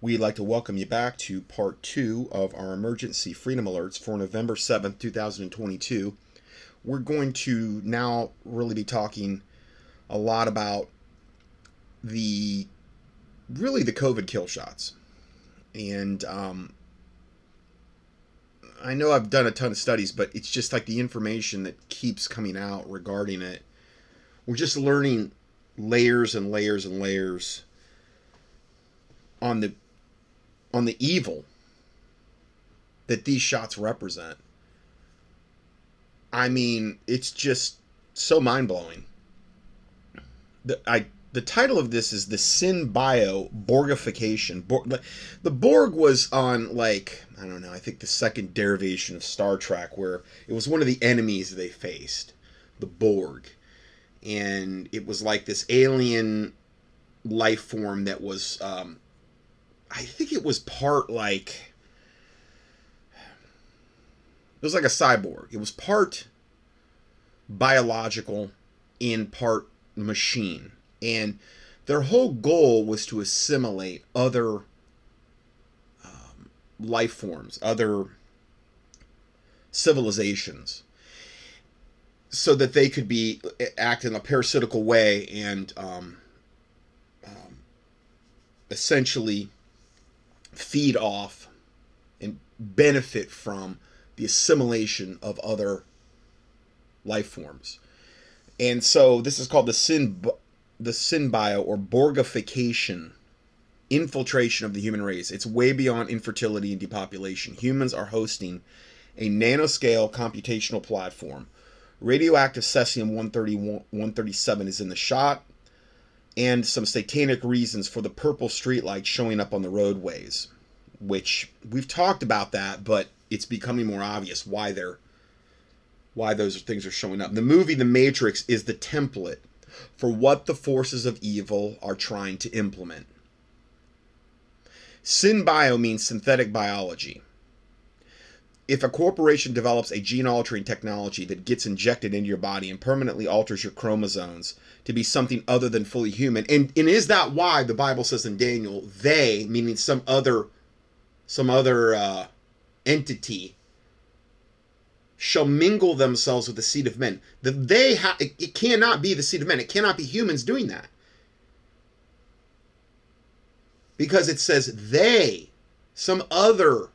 We'd like to welcome you back to part two of our emergency freedom alerts for November 7th, 2022. We're going to now really be talking a lot about the really the COVID kill shots. And um, I know I've done a ton of studies, but it's just like the information that keeps coming out regarding it. We're just learning layers and layers and layers on the on the evil that these shots represent. I mean, it's just so mind blowing. The I the title of this is the SynBio Borgification. Borg, the Borg was on like I don't know. I think the second derivation of Star Trek, where it was one of the enemies they faced, the Borg, and it was like this alien life form that was um, I think it was part like it was like a cyborg. It was part biological and part machine. And their whole goal was to assimilate other um, life forms, other civilizations, so that they could be act in a parasitical way and um, um, essentially feed off and benefit from the assimilation of other life forms. And so this is called the sin the synbio or borgification infiltration of the human race. It's way beyond infertility and depopulation. Humans are hosting a nanoscale computational platform. Radioactive cesium 137 is in the shot and some satanic reasons for the purple streetlights showing up on the roadways, which we've talked about that, but it's becoming more obvious why they're why those things are showing up. The movie The Matrix is the template for what the forces of evil are trying to implement. SynBio means synthetic biology if a corporation develops a gene altering technology that gets injected into your body and permanently alters your chromosomes to be something other than fully human and, and is that why the bible says in daniel they meaning some other some other uh, entity shall mingle themselves with the seed of men. That they ha- it, it cannot be the seed of men. It cannot be humans doing that. Because it says they some other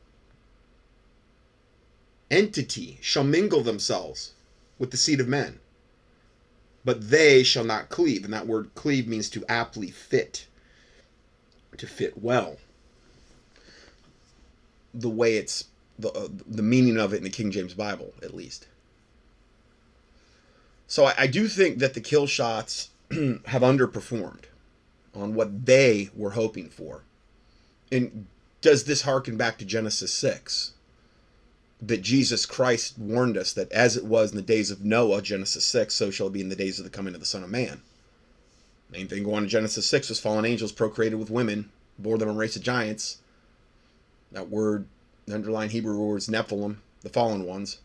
entity shall mingle themselves with the seed of men, but they shall not cleave. And that word cleave means to aptly fit, to fit well. The way it's the uh, the meaning of it in the King James Bible, at least. So I, I do think that the kill shots have underperformed on what they were hoping for. And does this harken back to Genesis six? That Jesus Christ warned us that as it was in the days of Noah, Genesis 6, so shall it be in the days of the coming of the Son of Man. Main thing going on in Genesis 6 was fallen angels procreated with women, bore them a race of giants. That word, the underlying Hebrew word is Nephilim, the fallen ones.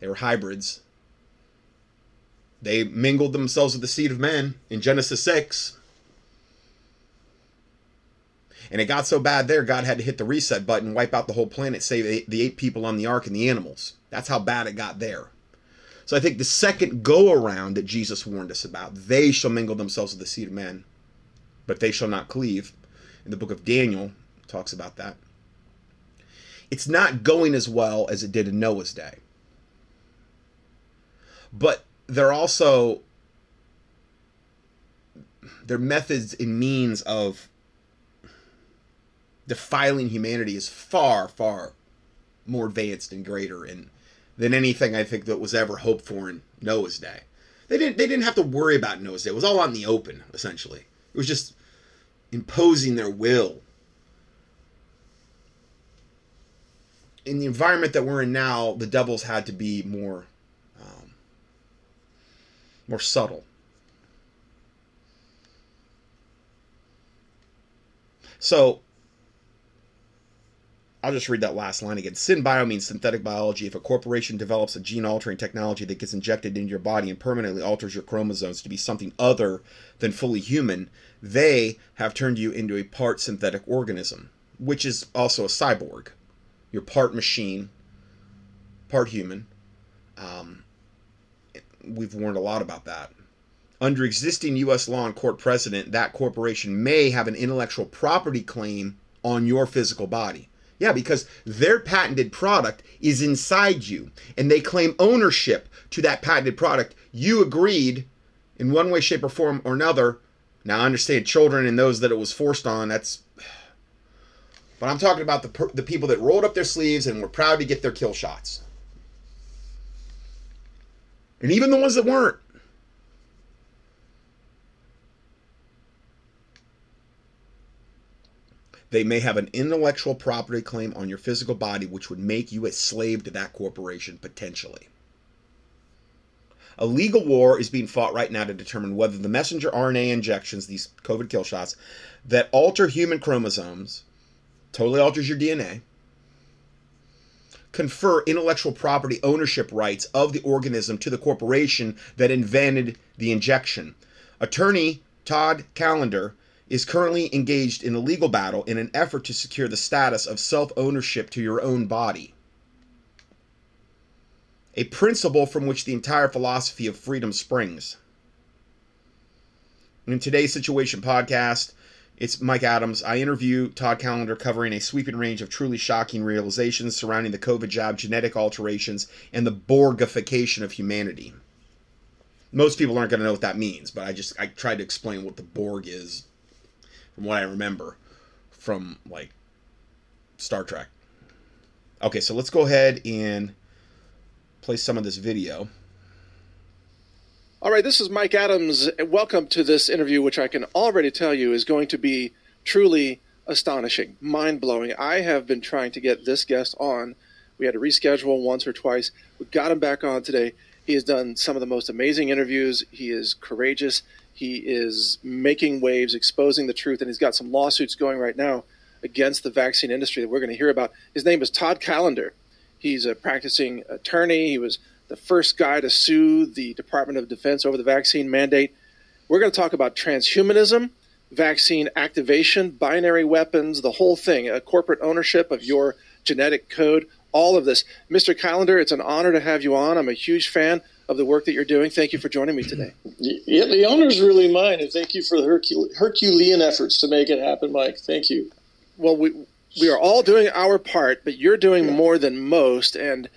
They were hybrids. They mingled themselves with the seed of men in Genesis 6. And it got so bad there, God had to hit the reset button, wipe out the whole planet, save the eight people on the ark and the animals. That's how bad it got there. So I think the second go around that Jesus warned us about, they shall mingle themselves with the seed of men, but they shall not cleave. In the book of Daniel, talks about that. It's not going as well as it did in Noah's day. But they're also their methods and means of defiling humanity is far, far more advanced and greater and than anything I think that was ever hoped for in Noah's day. They didn't they didn't have to worry about Noah's day. It was all on the open, essentially. It was just imposing their will. In the environment that we're in now, the devils had to be more um, more subtle. So I'll just read that last line again. SynBio means synthetic biology. If a corporation develops a gene altering technology that gets injected into your body and permanently alters your chromosomes to be something other than fully human, they have turned you into a part synthetic organism. which is also a cyborg. You're part machine, part human. Um, we've warned a lot about that. Under existing U.S. law and court precedent, that corporation may have an intellectual property claim on your physical body. Yeah, because their patented product is inside you and they claim ownership to that patented product. You agreed in one way, shape, or form or another. Now, I understand children and those that it was forced on, that's. But I'm talking about the, the people that rolled up their sleeves and were proud to get their kill shots. And even the ones that weren't. They may have an intellectual property claim on your physical body, which would make you a slave to that corporation potentially. A legal war is being fought right now to determine whether the messenger RNA injections, these COVID kill shots, that alter human chromosomes, totally alters your DNA, confer intellectual property ownership rights of the organism to the corporation that invented the injection. Attorney Todd Callender is currently engaged in a legal battle in an effort to secure the status of self ownership to your own body. A principle from which the entire philosophy of freedom springs. In today's Situation podcast, it's Mike Adams. I interview Todd Callender covering a sweeping range of truly shocking realizations surrounding the COVID jab, genetic alterations, and the Borgification of humanity. Most people aren't going to know what that means, but I just I tried to explain what the Borg is what I remember from like Star Trek. Okay, so let's go ahead and play some of this video. All right, this is Mike Adams. Welcome to this interview, which I can already tell you is going to be truly astonishing, mind blowing. I have been trying to get this guest on. We had to reschedule once or twice. We got him back on today. He has done some of the most amazing interviews. He is courageous. He is making waves, exposing the truth, and he's got some lawsuits going right now against the vaccine industry that we're going to hear about. His name is Todd Callender. He's a practicing attorney. He was the first guy to sue the Department of Defense over the vaccine mandate. We're going to talk about transhumanism, vaccine activation, binary weapons, the whole thing, a corporate ownership of your genetic code, all of this. Mr. Callender, it's an honor to have you on. I'm a huge fan of the work that you're doing. Thank you for joining me today. Yeah, the honor is really mine, and thank you for the Hercule- Herculean efforts to make it happen, Mike. Thank you. Well, we we are all doing our part, but you're doing yeah. more than most, and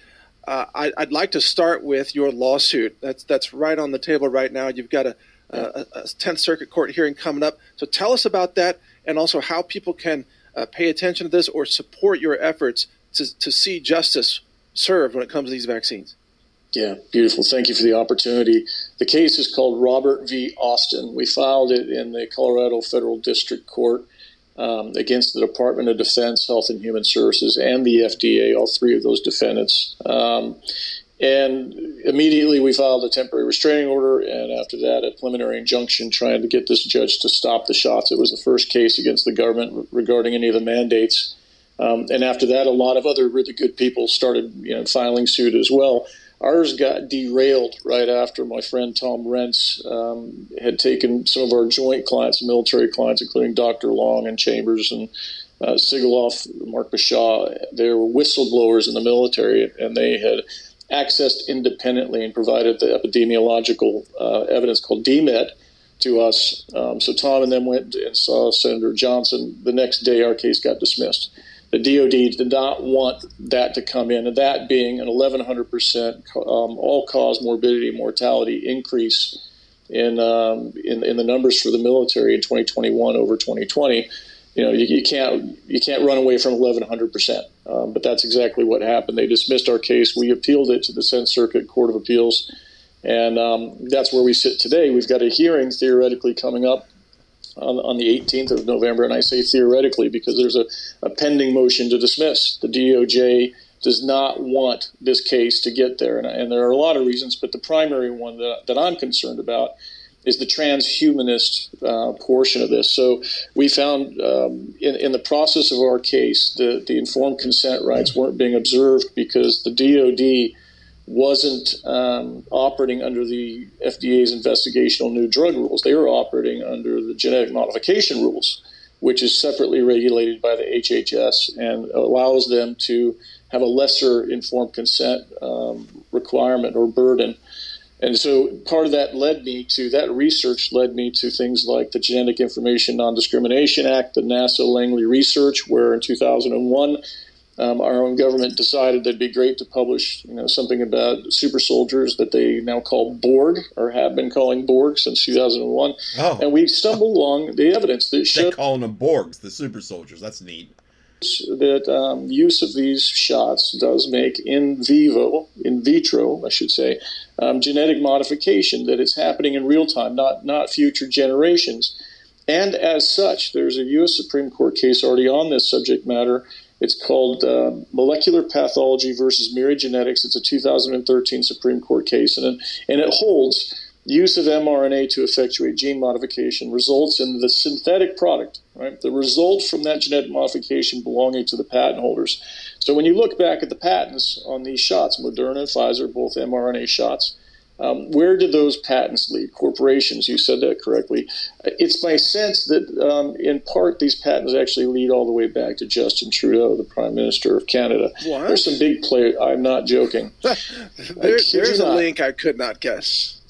uh, I, would like to start with your lawsuit. That's that's right on the table right now. You've got a, a, a 10th Circuit Court hearing coming up. So tell us about that, and also how people can uh, pay attention to this or support your efforts to, to see justice served when it comes to these vaccines. Yeah, beautiful. Thank you for the opportunity. The case is called Robert v. Austin. We filed it in the Colorado Federal District Court um, against the Department of Defense, Health and Human Services, and the FDA, all three of those defendants. Um, and immediately we filed a temporary restraining order, and after that, a preliminary injunction trying to get this judge to stop the shots. It was the first case against the government regarding any of the mandates. Um, and after that, a lot of other really good people started you know, filing suit as well. Ours got derailed right after my friend Tom Renz um, had taken some of our joint clients, military clients, including Dr. Long and Chambers and uh, Sigoloff, Mark Bashaw. They were whistleblowers in the military, and they had accessed independently and provided the epidemiological uh, evidence called DMED to us. Um, so Tom and them went and saw Senator Johnson. The next day, our case got dismissed the DoD did not want that to come in, and that being an 1,100% um, all-cause morbidity mortality increase in, um, in, in the numbers for the military in 2021 over 2020. You know, you, you can't you can't run away from 1,100 percent. Um, but that's exactly what happened. They dismissed our case. We appealed it to the 10th Circuit Court of Appeals, and um, that's where we sit today. We've got a hearing theoretically coming up on, on the 18th of November, and I say theoretically because there's a, a pending motion to dismiss. The DOJ does not want this case to get there, and, and there are a lot of reasons, but the primary one that, that I'm concerned about is the transhumanist uh, portion of this. So we found um, in, in the process of our case, the, the informed consent rights weren't being observed because the DOD wasn't um, operating under the FDA's investigational new drug rules. They were operating under the genetic modification rules. which is separately regulated by the HHS and allows them to have a lesser informed consent um, requirement or burden. And so part of that led me to that research led me to things like the Genetic Information Non Discrimination Act, the NASA Langley Research, where in 2001 um, our own government decided that it'd be great to publish, you know, something about super soldiers that they now call Borg or have been calling Borg since 2001. Oh. And we stumbled along the evidence that showed they're calling them Borgs, the super soldiers. That's neat. That um, use of these shots does make in vivo, in vitro, I should say, um, genetic modification that is happening in real time, not not future generations. And as such, there's a U.S. Supreme Court case already on this subject matter it's called uh, Molecular Pathology versus Myriad Genetics. It's a 2013 Supreme Court case, and, and it holds use of mRNA to effectuate gene modification results in the synthetic product, right? The result from that genetic modification belonging to the patent holders. So when you look back at the patents on these shots, Moderna and Pfizer, both mRNA shots, um, where did those patents lead? Corporations, you said that correctly. It's my sense that, um, in part, these patents actually lead all the way back to Justin Trudeau, the Prime Minister of Canada. What? There's some big play. I'm not joking. there, there's a not. link I could not guess.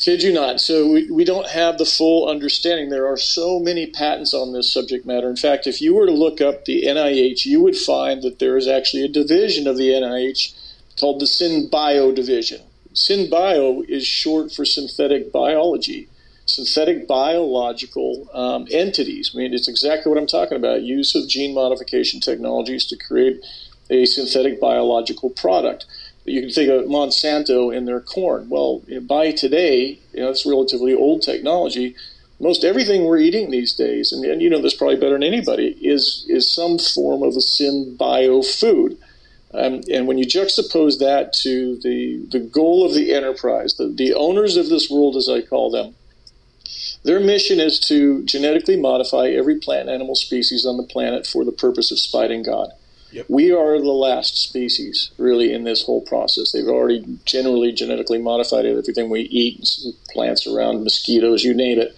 Kid you not. So we, we don't have the full understanding. There are so many patents on this subject matter. In fact, if you were to look up the NIH, you would find that there is actually a division of the NIH called the SynBio division SynBio is short for synthetic biology, synthetic biological um, entities. I mean, it's exactly what I'm talking about use of gene modification technologies to create a synthetic biological product. You can think of Monsanto and their corn. Well, by today, you know, it's relatively old technology. Most everything we're eating these days, and, and you know this probably better than anybody, is is some form of a SynBio food. Um, and when you juxtapose that to the, the goal of the enterprise, the, the owners of this world, as I call them, their mission is to genetically modify every plant and animal species on the planet for the purpose of spiting God. Yep. We are the last species, really, in this whole process. They've already generally genetically modified everything we eat, plants around, mosquitoes, you name it.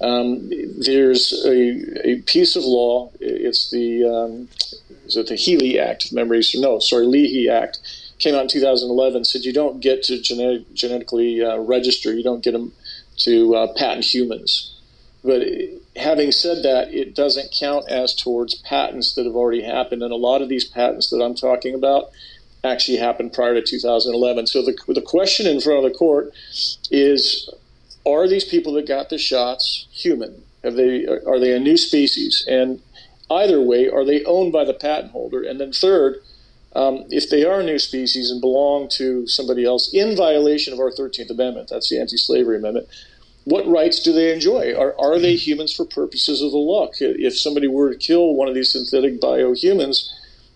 Um, there's a, a, piece of law. It's the um, is it the Healy Act, memories? No, sorry, Leahy Act came out in 2011. Said you don't get to genetic, genetically uh, register. You don't get them to uh, patent humans. But having said that, it doesn't count as towards patents that have already happened, and a lot of these patents that I'm talking about actually happened prior to 2011. So the the question in front of the court is: Are these people that got the shots human? Have they are they a new species? And either way, are they owned by the patent holder? And then third, um, if they are a new species and belong to somebody else in violation of our 13th Amendment, that's the anti-slavery amendment, what rights do they enjoy? Are, are they humans for purposes of the law? If somebody were to kill one of these synthetic biohumans,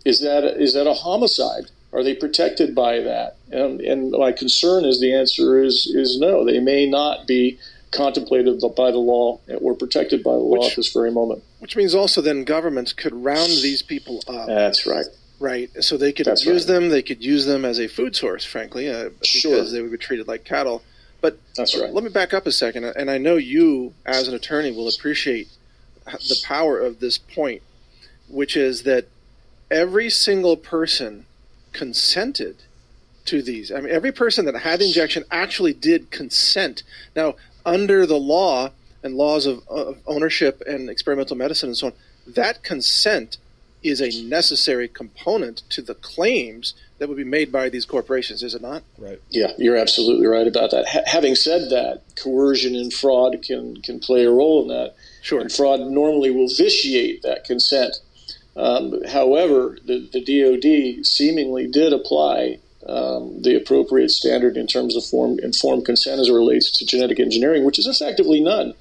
is that is that a homicide? Are they protected by that? And, and my concern is the answer is is no. They may not be contemplated by the law or protected by the law which, at this very moment. Which means also then governments could round these people up. That's right. Right, so they could That's use right. them. They could use them as a food source, frankly, uh, because sure. they would be treated like cattle. But That's right. let me back up a second, and I know you, as an attorney, will appreciate the power of this point, which is that every single person consented to these. I mean, every person that had the injection actually did consent. Now, under the law and laws of, of ownership and experimental medicine and so on, that consent is a necessary component to the claims that would be made by these corporations, is it not? Right. Yeah, you're absolutely right about that. having said that, coercion and fraud can can play a role in that. Sure. And fraud normally will vitiate that consent. Um, however, the, the DoD seemingly did apply um, the appropriate standard in terms of form, informed consent as it relates to genetic engineering, which is effectively none.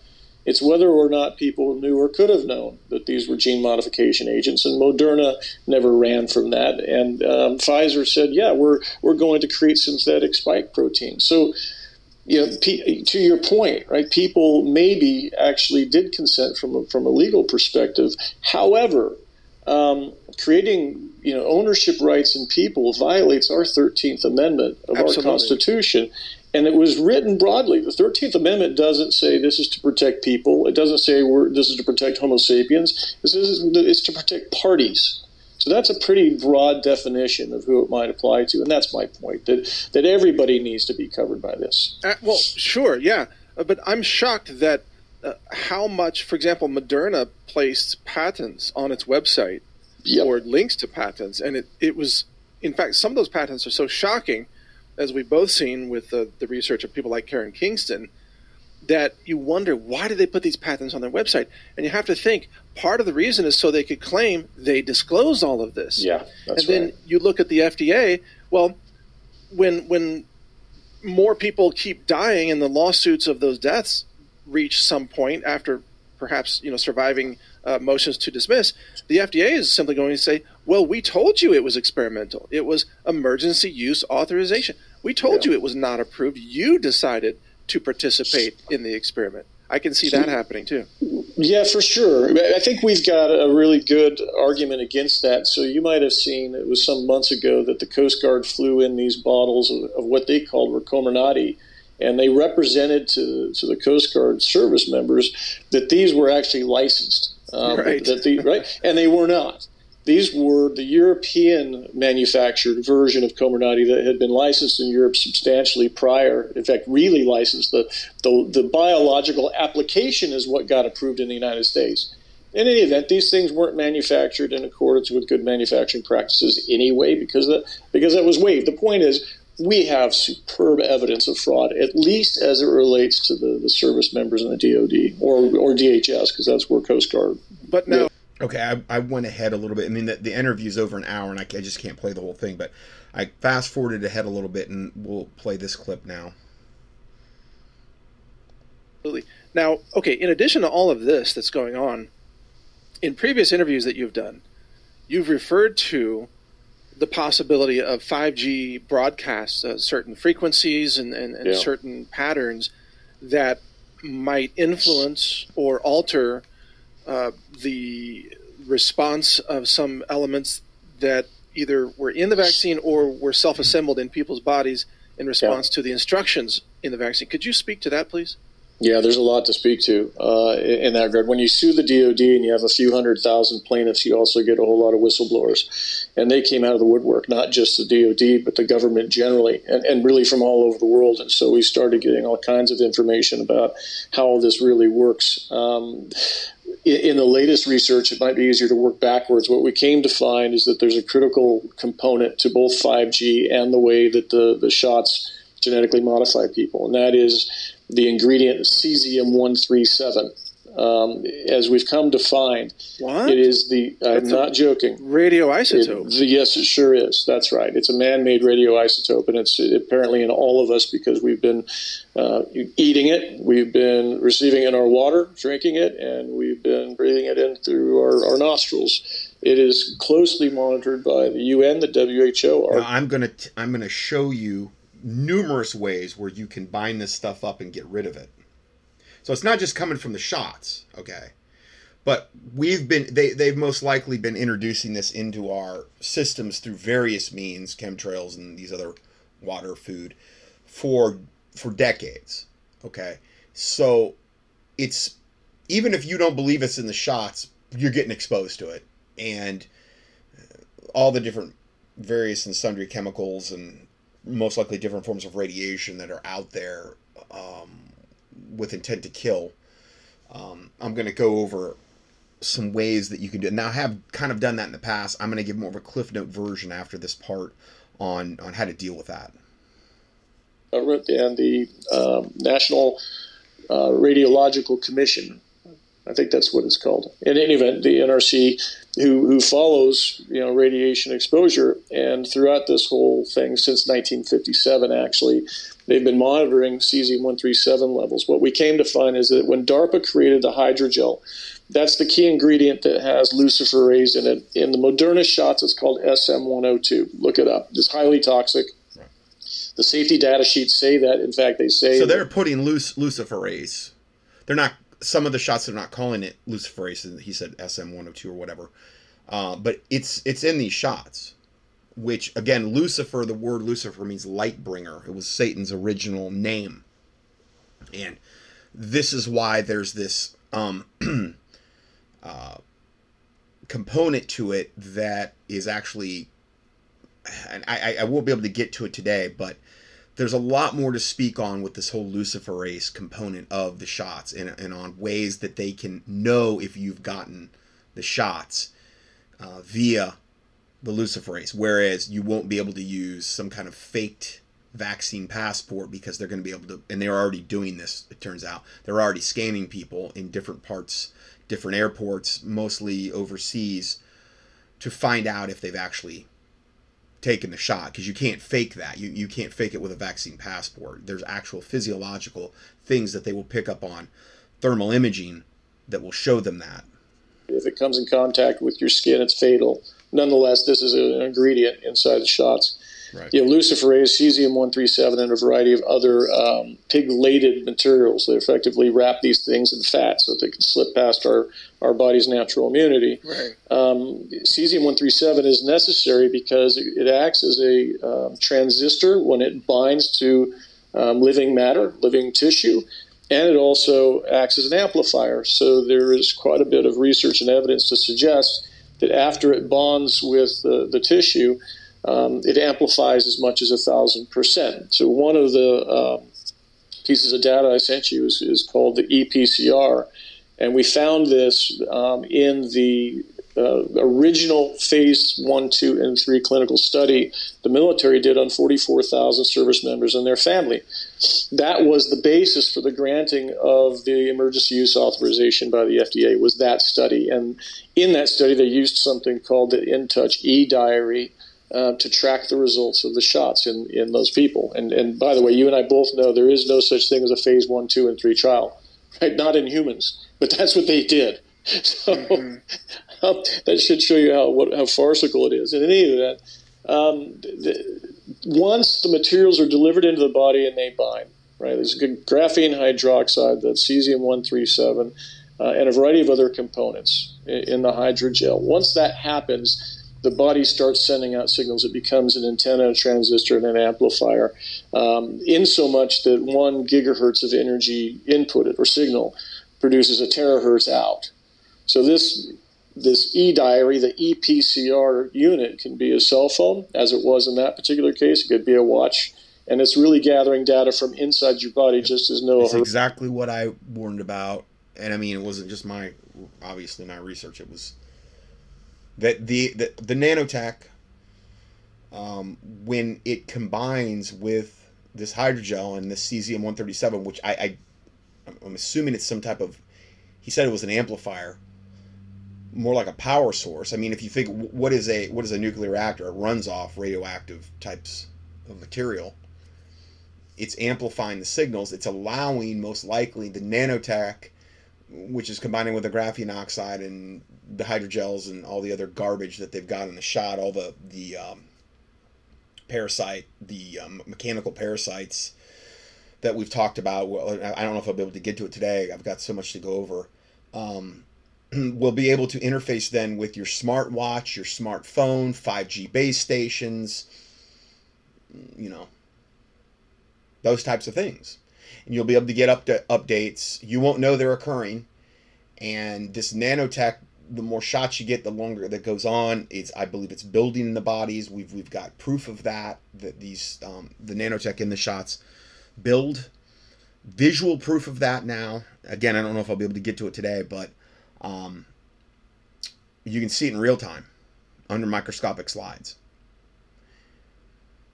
It's whether or not people knew or could have known that these were gene modification agents, and Moderna never ran from that. And um, Pfizer said, "Yeah, we're we're going to create synthetic spike protein." So, you know, to your point, right? People maybe actually did consent from a, from a legal perspective. However, um, creating you know ownership rights in people violates our 13th amendment of Absolutely. our constitution and it was written broadly. The Thirteenth Amendment doesn't say this is to protect people. It doesn't say this is to protect Homo sapiens. This is it's to protect parties. So that's a pretty broad definition of who it might apply to, and that's my point that that everybody needs to be covered by this. Uh, well, sure, yeah, uh, but I'm shocked that uh, how much, for example, Moderna placed patents on its website yep. or links to patents, and it it was, in fact, some of those patents are so shocking, as we've both seen with the, the research of people like Karen Kingston, that you wonder why did they put these patents on their website and you have to think part of the reason is so they could claim they disclosed all of this yeah that's and then right. you look at the fda well when when more people keep dying and the lawsuits of those deaths reach some point after perhaps you know surviving uh, motions to dismiss the fda is simply going to say well we told you it was experimental it was emergency use authorization we told yeah. you it was not approved you decided to participate in the experiment. I can see that happening too. Yeah, for sure. I think we've got a really good argument against that. So you might have seen it was some months ago that the Coast Guard flew in these bottles of, of what they called were Comirnaty, and they represented to to the Coast Guard service members that these were actually licensed. Um, right. That the, right, and they were not. These were the European manufactured version of Comirnaty that had been licensed in Europe substantially prior. In fact, really licensed. The, the, the biological application is what got approved in the United States. In any event, these things weren't manufactured in accordance with good manufacturing practices anyway because that, because that was waived. The point is, we have superb evidence of fraud, at least as it relates to the, the service members in the DoD or, or DHS, because that's where Coast Guard. But now, Okay, I, I went ahead a little bit. I mean, the, the interview's over an hour, and I, I just can't play the whole thing. But I fast forwarded ahead a little bit, and we'll play this clip now. Absolutely. Now, okay, in addition to all of this that's going on, in previous interviews that you've done, you've referred to the possibility of 5G broadcasts, uh, certain frequencies and, and, and yeah. certain patterns that might influence or alter uh, the response of some elements that either were in the vaccine or were self-assembled in people's bodies in response yeah. to the instructions in the vaccine. Could you speak to that, please? Yeah, there's a lot to speak to uh, in that regard. When you sue the DoD and you have a few hundred thousand plaintiffs, you also get a whole lot of whistleblowers, and they came out of the woodwork, not just the DoD, but the government generally, and, and really from all over the world. And so we started getting all kinds of information about how this really works. Um, in the latest research, it might be easier to work backwards. What we came to find is that there's a critical component to both 5G and the way that the, the shots genetically modify people, and that is the ingredient cesium 137. Um, as we've come to find, what? it is the. I'm That's not joking. Radioisotope. It, the, yes, it sure is. That's right. It's a man-made radioisotope, and it's apparently in all of us because we've been uh, eating it, we've been receiving it in our water, drinking it, and we've been breathing it in through our, our nostrils. It is closely monitored by the UN, the WHO. Now, I'm gonna t- I'm gonna show you numerous ways where you can bind this stuff up and get rid of it. So it's not just coming from the shots, okay? But we've been they they've most likely been introducing this into our systems through various means, chemtrails and these other water, food, for for decades. Okay, so it's even if you don't believe it's in the shots, you're getting exposed to it, and uh, all the different various and sundry chemicals and most likely different forms of radiation that are out there um, with intent to kill. Um, I'm going to go over some ways that you can do it. Now, I have kind of done that in the past. I'm going to give more of a Cliff Note version after this part on, on how to deal with that. And the um, National uh, Radiological Commission, I think that's what it's called. In any event, the NRC, who, who follows you know radiation exposure, and throughout this whole thing since 1957, actually, they've been monitoring cesium-137 levels. What we came to find is that when DARPA created the hydrogel, that's the key ingredient that has luciferase in it. In the Moderna shots, it's called SM102. Look it up. It's highly toxic. The safety data sheets say that. In fact, they say so. They're putting luc- luciferase. They're not. Some of the shots they're not calling it luciferase. He said SM102 or whatever. Uh, but it's it's in these shots. which again, Lucifer, the word Lucifer means light bringer. It was Satan's original name. And this is why there's this um, uh, component to it that is actually, and I, I won't be able to get to it today, but there's a lot more to speak on with this whole luciferase component of the shots and, and on ways that they can know if you've gotten the shots uh, via the luciferase, whereas you won't be able to use some kind of faked vaccine passport because they're going to be able to, and they're already doing this, it turns out. They're already scanning people in different parts, different airports, mostly overseas, to find out if they've actually taken the shot because you can't fake that. You, you can't fake it with a vaccine passport. There's actual physiological things that they will pick up on thermal imaging that will show them that. If it comes in contact with your skin, it's fatal. Nonetheless, this is an ingredient inside the shots. Right. You have luciferase, cesium-137, and a variety of other um, pegylated materials that effectively wrap these things in fat so that they can slip past our, our body's natural immunity. Right. Um, cesium-137 is necessary because it, it acts as a um, transistor when it binds to um, living matter, living tissue, and it also acts as an amplifier. So there is quite a bit of research and evidence to suggest that after it bonds with the, the tissue, um, it amplifies as much as a thousand percent. So one of the um, pieces of data I sent you is, is, called the EPCR, and we found this um, in the uh, original phase one, two, and three clinical study the military did on 44,000 service members and their family. That was the basis for the granting of the emergency use authorization by the FDA. Was that study, and in that study they used something called the InTouch e diary uh, to track the results of the shots in, in those people. And, and by the way, you and I both know there is no such thing as a phase one, two, and three trial, right? Not in humans, but that's what they did. So mm-hmm. that should show you how what, how farcical it is. In any event, um, the, once the materials are delivered into the body and they bind, right? There's good graphene hydroxide, that's cesium 137, uh, and a variety of other components in, in the hydrogel. Once that happens, the body starts sending out signals. It becomes an antenna, a transistor, and an amplifier, um, in so much that one gigahertz of energy inputted or signal produces a terahertz out. So this this e-diary, the EPCR unit, can be a cell phone, as it was in that particular case. It could be a watch, and it's really gathering data from inside your body, just as Noah. It's exactly what I warned about, and I mean, it wasn't just my obviously my research. It was that the the, the nanotech um, when it combines with this hydrogel and this cesium 137 which I, I i'm assuming it's some type of he said it was an amplifier more like a power source. I mean if you think what is a what is a nuclear reactor? It runs off radioactive types of material. It's amplifying the signals. It's allowing most likely the nanotech which is combining with the graphene oxide and the hydrogels and all the other garbage that they've got in the shot, all the the um, parasite, the um, mechanical parasites that we've talked about. Well, I don't know if I'll be able to get to it today. I've got so much to go over. Um, we'll be able to interface then with your smartwatch, your smartphone, 5G base stations, you know, those types of things and you'll be able to get up to updates. You won't know they're occurring, and this nanotech. The more shots you get, the longer that goes on. It's I believe it's building in the bodies. We've we've got proof of that. That these um, the nanotech in the shots build visual proof of that now. Again, I don't know if I'll be able to get to it today, but um, you can see it in real time under microscopic slides.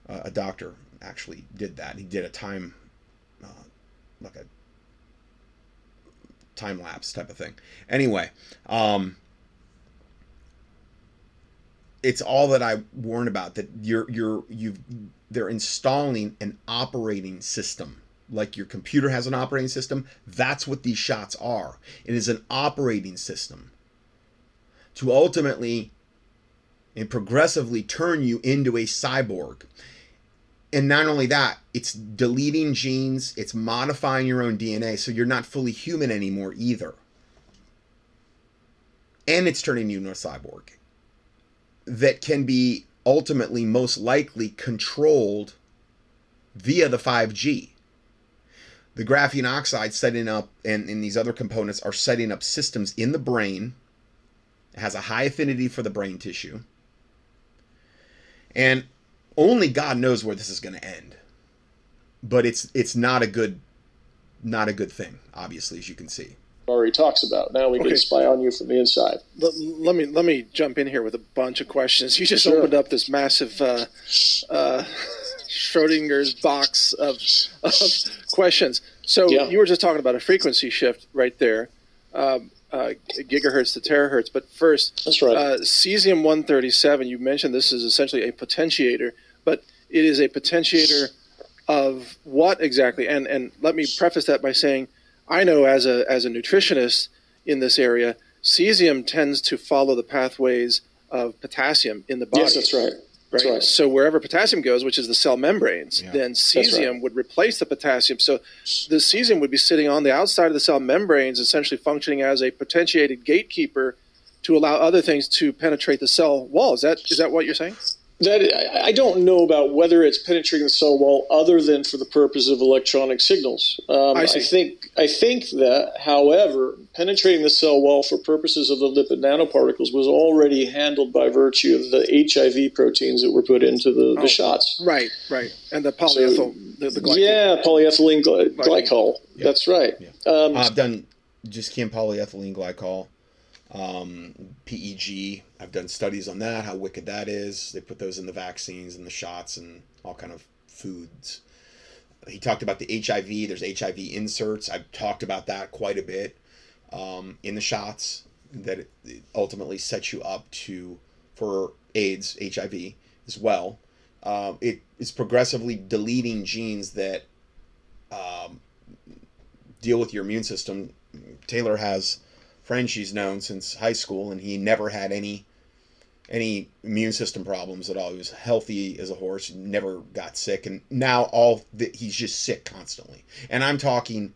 Uh, a doctor actually did that. He did a time like a time lapse type of thing. Anyway, um, it's all that I warn about that you're you're you've they're installing an operating system. Like your computer has an operating system. That's what these shots are. It is an operating system to ultimately and progressively turn you into a cyborg. And not only that, it's deleting genes, it's modifying your own DNA, so you're not fully human anymore either. And it's turning you into a cyborg that can be ultimately most likely controlled via the 5G. The graphene oxide setting up and, and these other components are setting up systems in the brain. It has a high affinity for the brain tissue. And only God knows where this is going to end. But it's it's not a good not a good thing, obviously, as you can see already talks about. Now we okay. can spy on you from the inside. Let, let, me let me jump in here with a bunch of questions. You just sure. opened up this massive uh, uh, Schrodinger's box of, of questions. So yeah. you were just talking about a frequency shift right there, um, uh, gigahertz to terahertz. But first, that's right. Uh, cesium one thirty seven. You mentioned this is essentially a potentiator, but it is a potentiator of what exactly? And and let me preface that by saying I know as a as a nutritionist in this area, cesium tends to follow the pathways of potassium in the body. Yes, that's right. Right? right. So wherever potassium goes, which is the cell membranes, yeah. then cesium right. would replace the potassium. So the cesium would be sitting on the outside of the cell membranes, essentially functioning as a potentiated gatekeeper to allow other things to penetrate the cell wall. Is that is that what you're saying? That I don't know about whether it's penetrating the cell wall other than for the purpose of electronic signals. Um, I, I, think I think that, however, penetrating the cell wall for purposes of the lipid nanoparticles was already handled by virtue of the HIV proteins that were put into the, oh, the shots. Right, right, and the polyethyl, so, the, the yeah, polyethylene gly- glycol. Yeah. That's right. Yeah. Um, I've done just chem polyethylene glycol um, PEG. I've done studies on that, how wicked that is. They put those in the vaccines and the shots and all kind of foods. He talked about the HIV. There's HIV inserts. I've talked about that quite a bit um, in the shots that ultimately sets you up to for AIDS, HIV as well. Um, it is progressively deleting genes that um, deal with your immune system. Taylor has friend she's known since high school, and he never had any any immune system problems at all. He was healthy as a horse, never got sick, and now all the, he's just sick constantly. And I'm talking.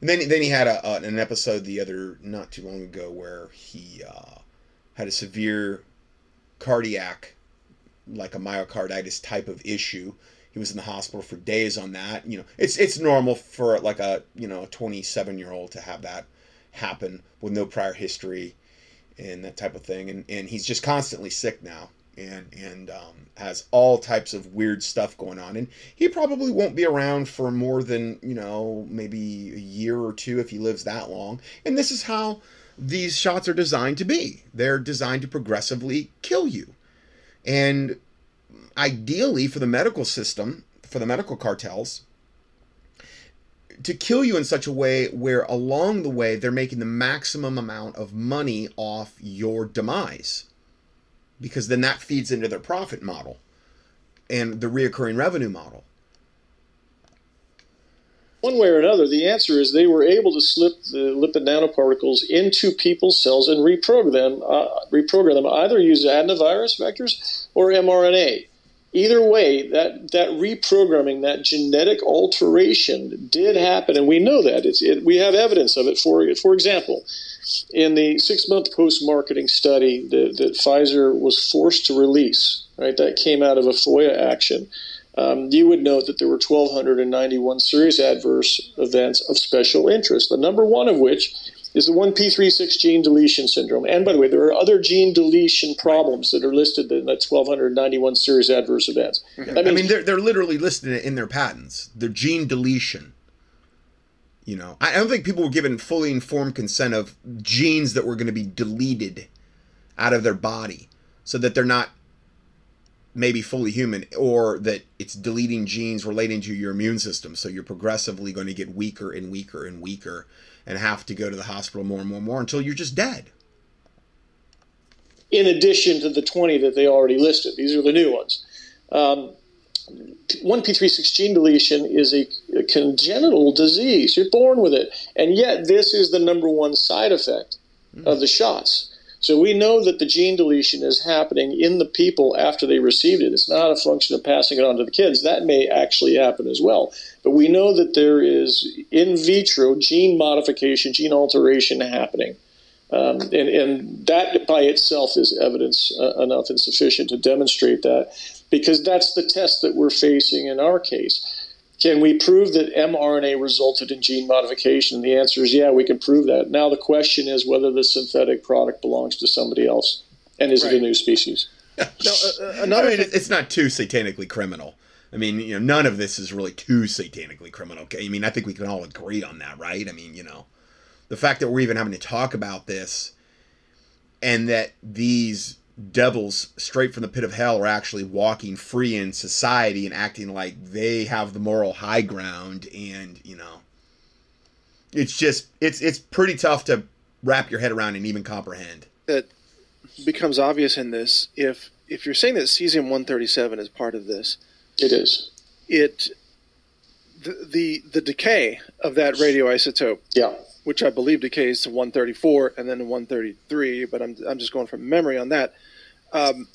And then then he had a, a, an episode the other not too long ago where he uh, had a severe cardiac, like a myocarditis type of issue. He was in the hospital for days on that. You know, it's it's normal for like a you know a 27 year old to have that happen with no prior history and that type of thing. And, and he's just constantly sick now and and um, has all types of weird stuff going on. And he probably won't be around for more than you know maybe a year or two if he lives that long. And this is how these shots are designed to be. They're designed to progressively kill you. And ideally for the medical system, for the medical cartels, to kill you in such a way where along the way they're making the maximum amount of money off your demise. Because then that feeds into their profit model and the reoccurring revenue model. One way or another, the answer is they were able to slip the lipid nanoparticles into people's cells and reprogram them, uh, reprogram them either use adenovirus vectors or mRNA either way, that, that reprogramming, that genetic alteration did happen, and we know that. It, we have evidence of it. For, for example, in the six month post marketing study that, that, Pfizer was forced to release, right, that came out of a FOIA action. Um, you would note that there were 1,291 serious adverse events of special interest, the number one of which is the 1p36 gene deletion syndrome. And by the way, there are other gene deletion problems that are listed in that 1291 serious adverse events. Mm-hmm. I mean, they're, they're literally listed in their patents. They're gene deletion. You know, I don't think people were given fully informed consent of genes that were going to be deleted out of their body so that they're not maybe fully human or that it's deleting genes relating to your immune system so you're progressively going to get weaker and weaker and weaker and have to go to the hospital more and more and more until you're just dead. In addition to the 20 that they already listed, these are the new ones. Um, 1p36 gene deletion is a, a, congenital disease. You're born with it. And yet, this is the number one side effect mm. of the shots. So we know that the gene deletion is happening in the people after they received it. It's not a function of passing it on to the kids. That may actually happen as well. But we know that there is in vitro gene modification, gene alteration happening. Um, and, and that by itself is evidence uh, enough and sufficient to demonstrate that because that's the test that we're facing in our case. Can we prove that mRNA resulted in gene modification? And the answer is yeah, we can prove that. Now the question is whether the synthetic product belongs to somebody else and is right. it a new species? now, uh, uh, another I mean, it's not too satanically criminal. I mean, you know, none of this is really too satanically criminal. Okay, I mean, I think we can all agree on that, right? I mean, you know, the fact that we're even having to talk about this and that these devils straight from the pit of hell are actually walking free in society and acting like they have the moral high ground and you know it's just it's it's pretty tough to wrap your head around and even comprehend. That becomes obvious in this. If if you're saying that cesium 137 is part of this it is. it the the, the decay of that radioisotope yeah which I believe decays to 134 and then to 133, but I'm, I'm just going from memory on that. Um,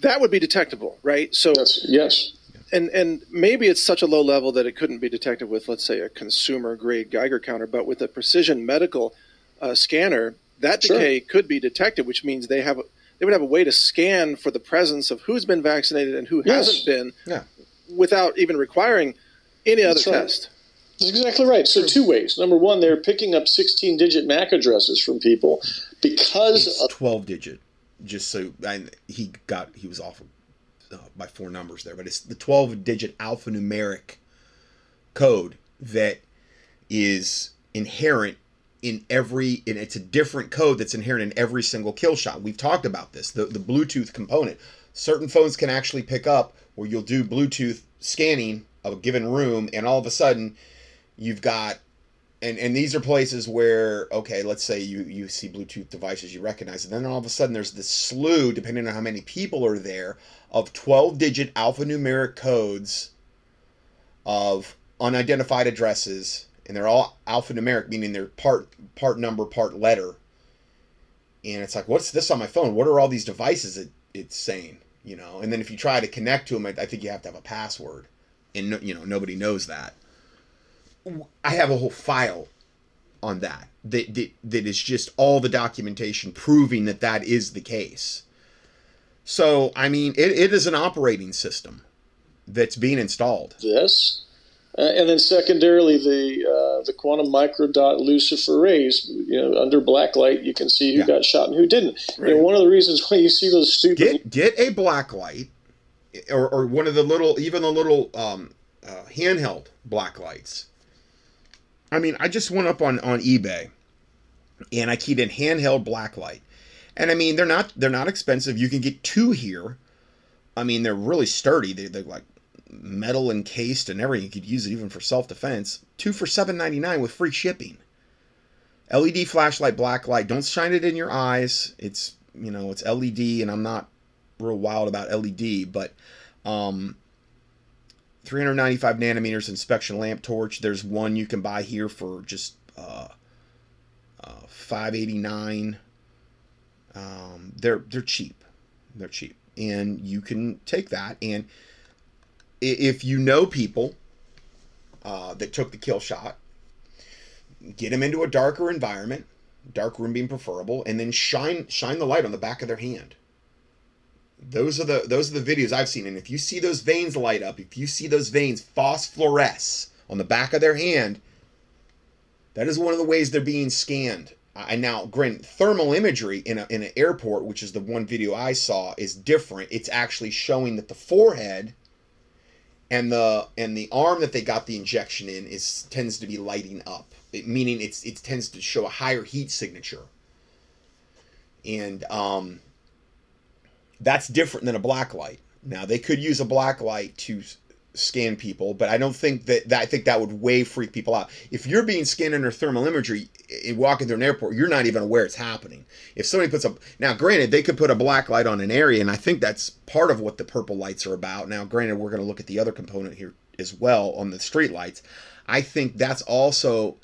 that would be detectable, right? So yes, yes. And and maybe it's such a low level that it couldn't be detected with, let's say, a consumer grade Geiger counter, but with a precision medical uh, scanner, that decay sure. could be detected, which means they have a, they would have a way to scan for the presence of who's been vaccinated and who yes. hasn't been, yeah. without even requiring any other That's test. Right. That's exactly right. So two ways. Number one, they're picking up 16-digit MAC addresses from people because it's of 12 digit. Just so I, he got he was off uh, by four numbers there, but it's the 12-digit alphanumeric code that is inherent in every and it's a different code that's inherent in every single kill shot. We've talked about this. The the Bluetooth component. Certain phones can actually pick up where you'll do Bluetooth scanning of a given room and all of a sudden You've got and and these are places where okay, let's say you you see Bluetooth devices you recognize, and then all of a sudden there's this slew, depending on how many people are there, of 12-digit alphanumeric codes of unidentified addresses, and they're all alphanumeric, meaning they're part part number, part letter. And it's like, what's this on my phone? What are all these devices it, it's saying? You know, and then if you try to connect to them, I, I think you have to have a password, and no, you know nobody knows that. I have a whole file on that that, that that is just all the documentation proving that that is the case. So I mean, it, it is an operating system that's being installed. This, uh, and then secondarily, the uh, the quantum microdot luciferase. You know, under blacklight, you can see who yeah. got shot and who didn't. Right. You know, one of the reasons why you see those stupid get get a blacklight, or or one of the little even the little um, uh, handheld blacklights I mean, I just went up on on eBay and I keyed in handheld blacklight. And I mean, they're not they're not expensive. You can get two here. I mean, they're really sturdy. They, they're like metal encased and everything. You could use it even for self defense. Two for seven ninety nine with free shipping. LED flashlight, blacklight. Don't shine it in your eyes. It's you know it's LED, and I'm not real wild about LED, but um, 395 nanometers inspection lamp torch. There's one you can buy here for just uh, uh, 589. Um, they're they're cheap. They're cheap, and you can take that. And if you know people uh, that took the kill shot, get them into a darker environment, dark room being preferable, and then shine shine the light on the back of their hand those are the those are the videos I've seen, and if you see those veins light up, if you see those veins phosphoresce on the back of their hand, that is one of the ways they're being scanned. And now, granted, thermal imagery in, a, in an airport, which is the one video I saw, is different. It's actually showing that the forehead and the and the arm that they got the injection in is tends to be lighting up, it, meaning it's it tends to show a higher heat signature. And um, that's different than a black light. Now they could use a black light to scan people, but I don't think that, that I think that would way freak people out. If you're being scanned under thermal imagery and walking through an airport, you're not even aware it's happening. If somebody puts a now, granted, they could put a black light on an area, and I think that's part of what the purple lights are about. Now, granted, we're going to look at the other component here as well on the street lights. I think that's also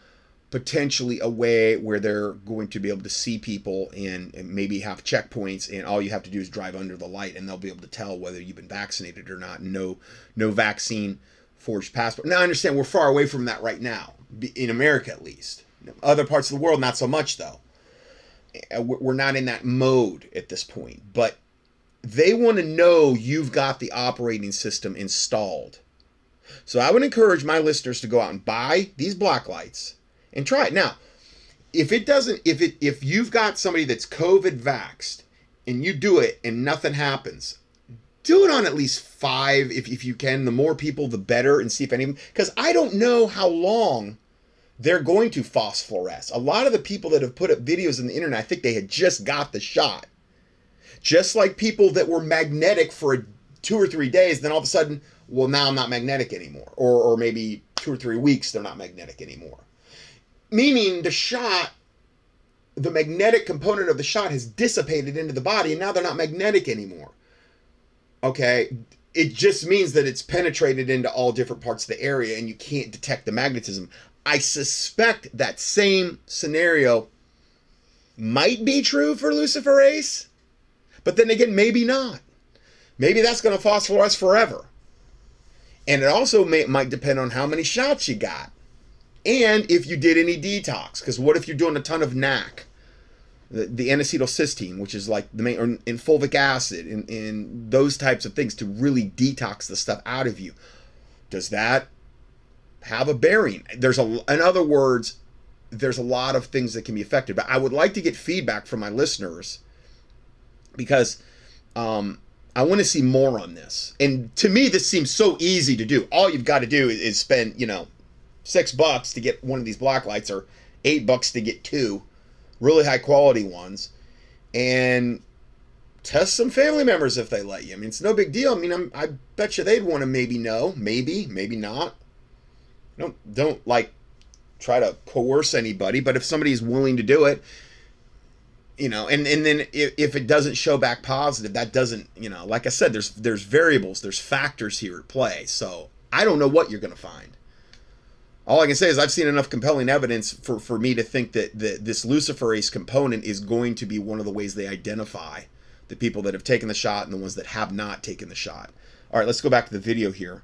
potentially a way where they're going to be able to see people and, and, maybe have checkpoints and all you have to do is drive under the light and they'll be able to tell whether you've been vaccinated or not. No no vaccine forged passport. Now i understand we're far away from that right now in america at least. Other parts of the world not so much though. Uh, we're not in that mode at this point, but they want to know you've got the operating system installed. So I would encourage my listeners to go out and buy these black lights and try it. Now, if it doesn't, if it if you've got somebody that's COVID vaxxed and you do it and nothing happens, do it on at least five if, if you can. The more people, the better, and see if any because I don't know how long they're going to phosphoresce. A lot of the people that have put up videos on the internet, I think they had just got the shot. Just like people that were magnetic for two or three days, then all of a sudden, well, now I'm not magnetic anymore. Or, or maybe two or three weeks, they're not magnetic anymore. Meaning the shot, the magnetic component of the shot has dissipated into the body, and now they're not magnetic anymore. Okay, it just means that it's penetrated into all different parts of the area and you can't detect the magnetism. I suspect that same scenario might be true for luciferase, but then again, maybe not. Maybe that's going to phosphoresce forever. And it also may, might depend on how many shots you got and if you did any detox. Because what if you're doing a ton of NAC, the, the N-acetylcysteine, which is like the main, or in fulvic acid, and, and those types of things to really detox the stuff out of you. Does that have a bearing. There's a, in other words, there's a lot of things that can be affected. But I would like to get feedback from my listeners because um, I want to see more on this. And to me, this seems so easy to do. All you've got to do is spend, you know, six bucks to get one of these black lights or eight bucks to get two really high quality ones and test some family members if they let you. I mean, it's no big deal. I mean, I'm, I bet you they'd want to maybe know, maybe, maybe not don't don't like try to coerce anybody, but if somebody's willing to do it, you know, and and then if, if it doesn't show back positive, that doesn't, you know, like I said, there's there's variables, there's factors here at play. So I don't know what you're to find. All I can say is I've seen enough compelling evidence for, for me to think that, that this luciferase component is going to be one of the ways they identify the people that have taken the shot and the ones that have not taken the shot. All right, let's go back to the video here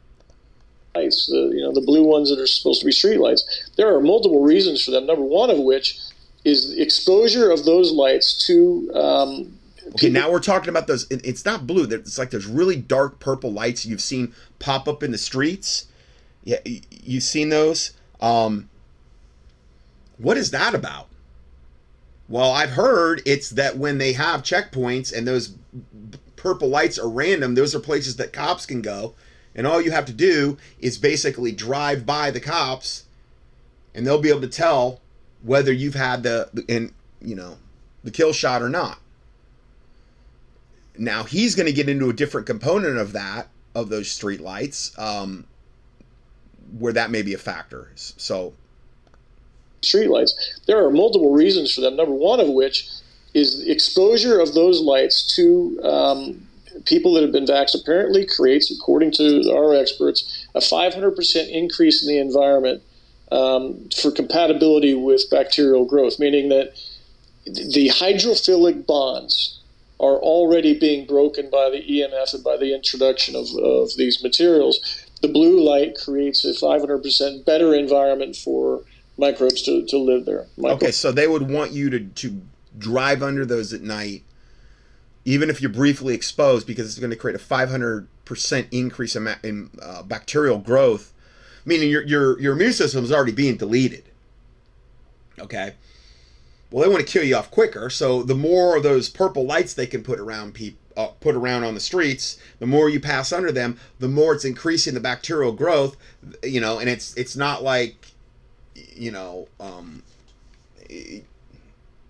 lights, the you know the blue ones that are supposed to be street lights. There are multiple reasons for them. Number one of which is exposure of those lights to. Um, okay, now we're talking about those. It's not blue. It's like those really dark purple lights you've seen pop up in the streets. Yeah, you've seen those. Um, what is that about? Well, I've heard it's that when they have checkpoints and those purple lights are random, those are places that cops can go and all you have to do is basically drive by the cops and they'll be able to tell whether you've had the and you know the kill shot or not. Now he's going to get into a different component of that of those street lights um, where that may be a factor. So streetlights. There are multiple reasons for them. Number one of which is exposure of those lights to um, people that have been vaxxed apparently creates, according to our experts, a 500% increase in the environment um, for compatibility with bacterial growth, meaning that the hydrophilic bonds are already being broken by the EMF and by the introduction of, of these materials. The blue light creates a 500% better environment for microbes to, to live there. Okay, so they would want you to, to drive under those at night even if you're briefly exposed, because it's going to create a 500% increase in, in uh, bacterial growth, meaning your, your, your immune system is already being deleted. Okay. Well, they want to kill you off quicker, so the more of those purple lights they can put around people, uh, put around on the streets, the more you pass under them, the more it's increasing the bacterial growth. You know, and it's it's not like, you know, um,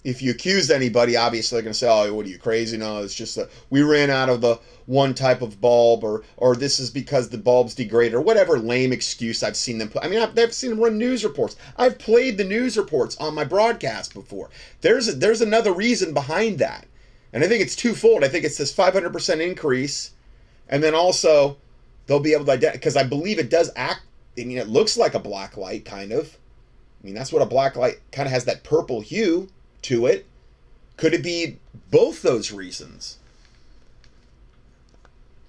if you accuse anybody, obviously they're to say, "Oh, what are you crazy?" No, it's just that we ran out of the one type of bulb, or or this is because the bulb's degrade, or whatever lame excuse I've seen them put. I mean, I've, I've seen them run news reports. I've played the news reports on my broadcast before. There's a, there's another reason behind that, and I think it's twofold. I think it's this 500% increase, and then also they'll be able to identify because I believe it does act. I mean, it looks like a black light, kind of. I mean, that's what a black light kind of has that purple hue to it? Could it be both those reasons?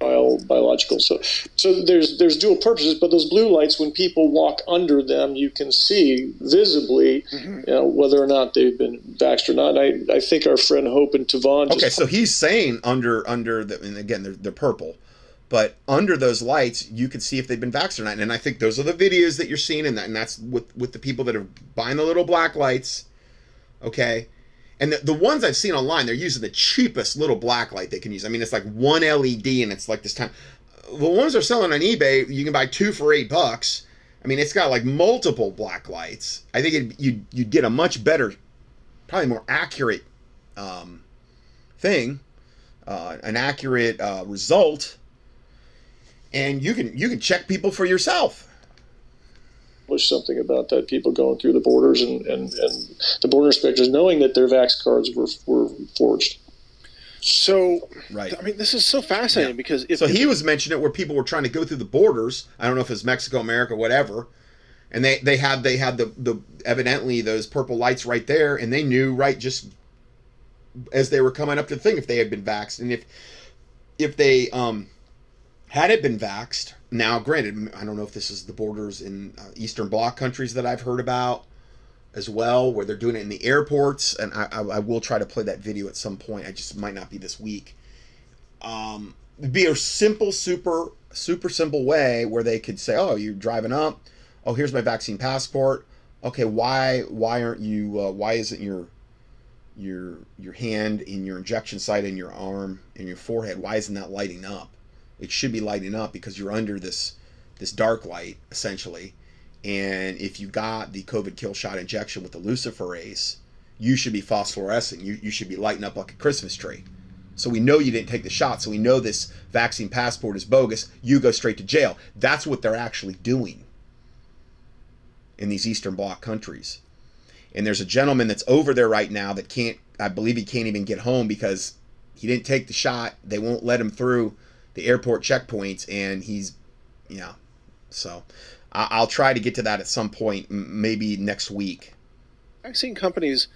While biological. So, so there's there's dual purposes. But those blue lights, when people walk under them, you can see visibly, mm-hmm. you know, whether or not they've been vaxxed or not. I, I think our friend Hope and Tavon. Just Okay, so he's saying under under the and again they're, they're purple. But under those lights, you can see if they've been vaxxed or not. And I think those are the videos that you're seeing, and that, and that's with with the people that are buying the little black lights. Okay, and the, the ones I've seen online, they're using the cheapest little black light they can use. I mean, it's like one LED and it's like this time. The ones they're selling on eBay, you can buy two for eight bucks. I mean, it's got like multiple black lights. I think it, you'd, you'd get a much better, probably more accurate um, thing, uh, an accurate uh, result. And you can you can check people for yourself something about that. People going through the borders and, and, and the border inspectors knowing that their vax cards were, were forged. So, right. I mean, this is so fascinating yeah. because if, so he was mentioning it where people were trying to go through the borders. I don't know if it's Mexico, America, whatever, and they they had they had the the evidently those purple lights right there, and they knew right just as they were coming up to the thing if they had been vaxxed, and if if they um had it been vaxxed now, granted, I don't know if this is the borders in uh, Eastern Bloc countries that I've heard about as well, where they're doing it in the airports, and I, I, I will try to play that video at some point. I just might not be this week. Um, be a simple, super, super simple way where they could say, "Oh, you're driving up. Oh, here's my vaccine passport. Okay, why why aren't you? Uh, why isn't your your your hand in your injection site in your arm in your forehead? Why isn't that lighting up?" It should be lighting up because you're under this this dark light essentially. And if you got the COVID kill shot injection with the luciferase, you should be phosphorescing. You, you should be lighting up like a Christmas tree. So we know you didn't take the shot. So we know this vaccine passport is bogus. You go straight to jail. That's what they're actually doing in these Eastern Bloc countries. And there's a gentleman that's over there right now that can't, I believe he can't even get home because he didn't take the shot. They won't let him through the airport checkpoints, and he's, yeah. So I'll try to get to that at some point, maybe next week. Vaccine companies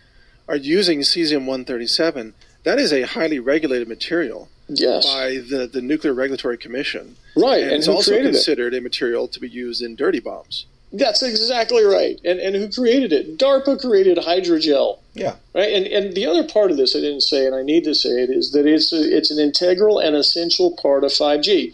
are using cesium 137. That is a highly regulated material yes. by the, the Nuclear Regulatory Commission. Right, and, and it's also considered it? a material to be used in dirty bombs. That's exactly right. And and who created it? DARPA created hydrogel. Yeah. Right. And and the other part of this I didn't say, and I need to say it, is that it's a, it's an integral and essential part of 5G.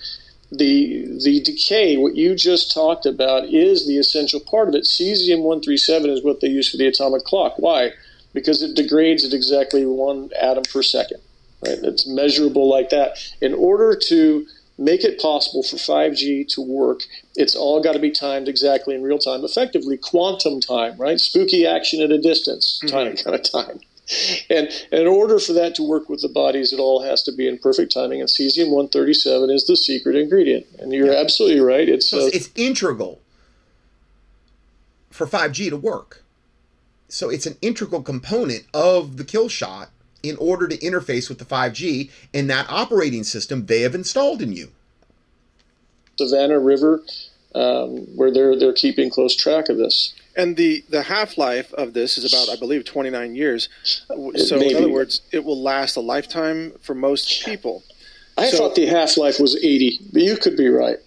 The the decay, what you just talked about, is the essential part of it. Cesium 137 is what they use for the atomic clock. Why? Because it degrades at exactly one atom per second. Right. It's measurable like that. In order to make it possible for 5G to work. It's all got to be timed exactly in real time, effectively quantum time, right? Spooky action at a distance, mm-hmm. time kind of time. And, and, in order for that to work with the bodies, it all has to be in perfect timing. And cesium 137 is the secret ingredient. And you're yeah. absolutely right. It's, so it's, it's integral for 5G to work. So it's an integral component of the kill shot in order to interface with the 5G in that operating system they have installed in you. Savannah River, um, where they're they're keeping close track of this. And the, the half life of this is about, I believe, 29 years. So, in other words, it will last a lifetime for most people. I so, thought the half life was 80, but you could be right.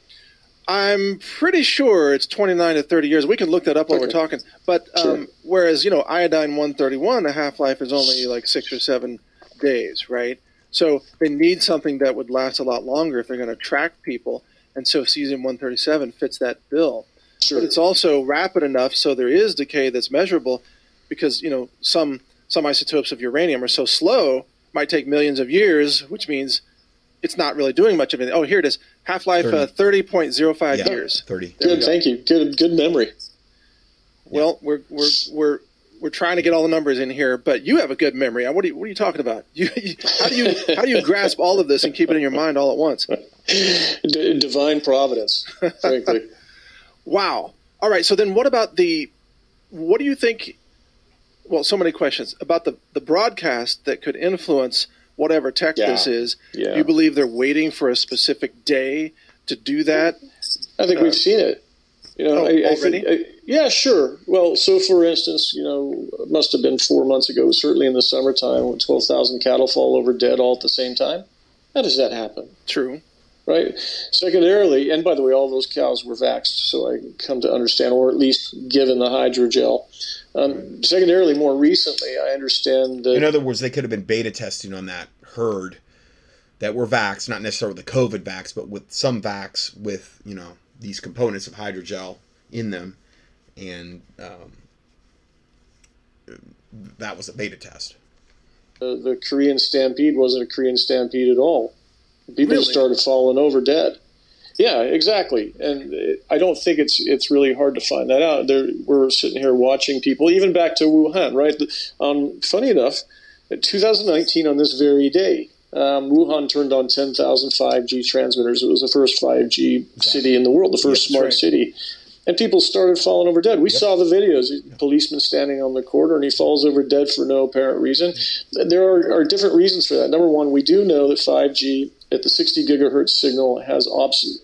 I'm pretty sure it's 29 to 30 years. We can look that up while okay. we're talking. But um, sure. whereas you know iodine 131, the half life is only like six or seven days, right? So they need something that would last a lot longer if they're going to track people. And so cesium 137 fits that bill. Sure. But it's also rapid enough so there is decay that's measurable, because you know some some isotopes of uranium are so slow, might take millions of years, which means it's not really doing much of anything. Oh, here it is. Half life 30. uh, 30.05 yeah, years. 30. good, thank you. Good good memory. Well, we're we're we're we're trying to get all the numbers in here, but you have a good memory. What are you what are you talking about? You, you, how do you how do you grasp all of this and keep it in your mind all at once? D- divine providence, frankly. wow. All right. So then, what about the? What do you think? Well, so many questions about the the broadcast that could influence whatever tech yeah. this is. Yeah. You believe they're waiting for a specific day to do that? I think uh, we've seen it. You know, oh, I, I think, I, yeah, sure. Well, so for instance, you know, it must have been four months ago, certainly in the summertime, when 12,000 cattle fall over dead all at the same time. How does that happen? True. right? Secondarily, and by the way, all those cows were vaxxed, so I come to understand, or at least given the hydrogel. Um, secondarily, more recently, I understand that. In other words, they could have been beta testing on that herd that were vaxxed, not necessarily the COVID vax, but with some vax with, you know, these components of hydrogel in them. And um, that was a beta test. Uh, the Korean stampede wasn't a Korean stampede at all. People really? started falling over dead. Yeah, exactly. And I don't think it's it's really hard to find that out. There, we're sitting here watching people, even back to Wuhan, right? Um, funny enough, 2019 on this very day, um, Wuhan turned on 10,000 5G transmitters. It was the first 5G city in the world, the first smart right. city and people started falling over dead. We yep. saw the videos. Policeman standing on the corner and he falls over dead for no apparent reason. There are, are different reasons for that. Number one, we do know that 5G at the 60 gigahertz signal has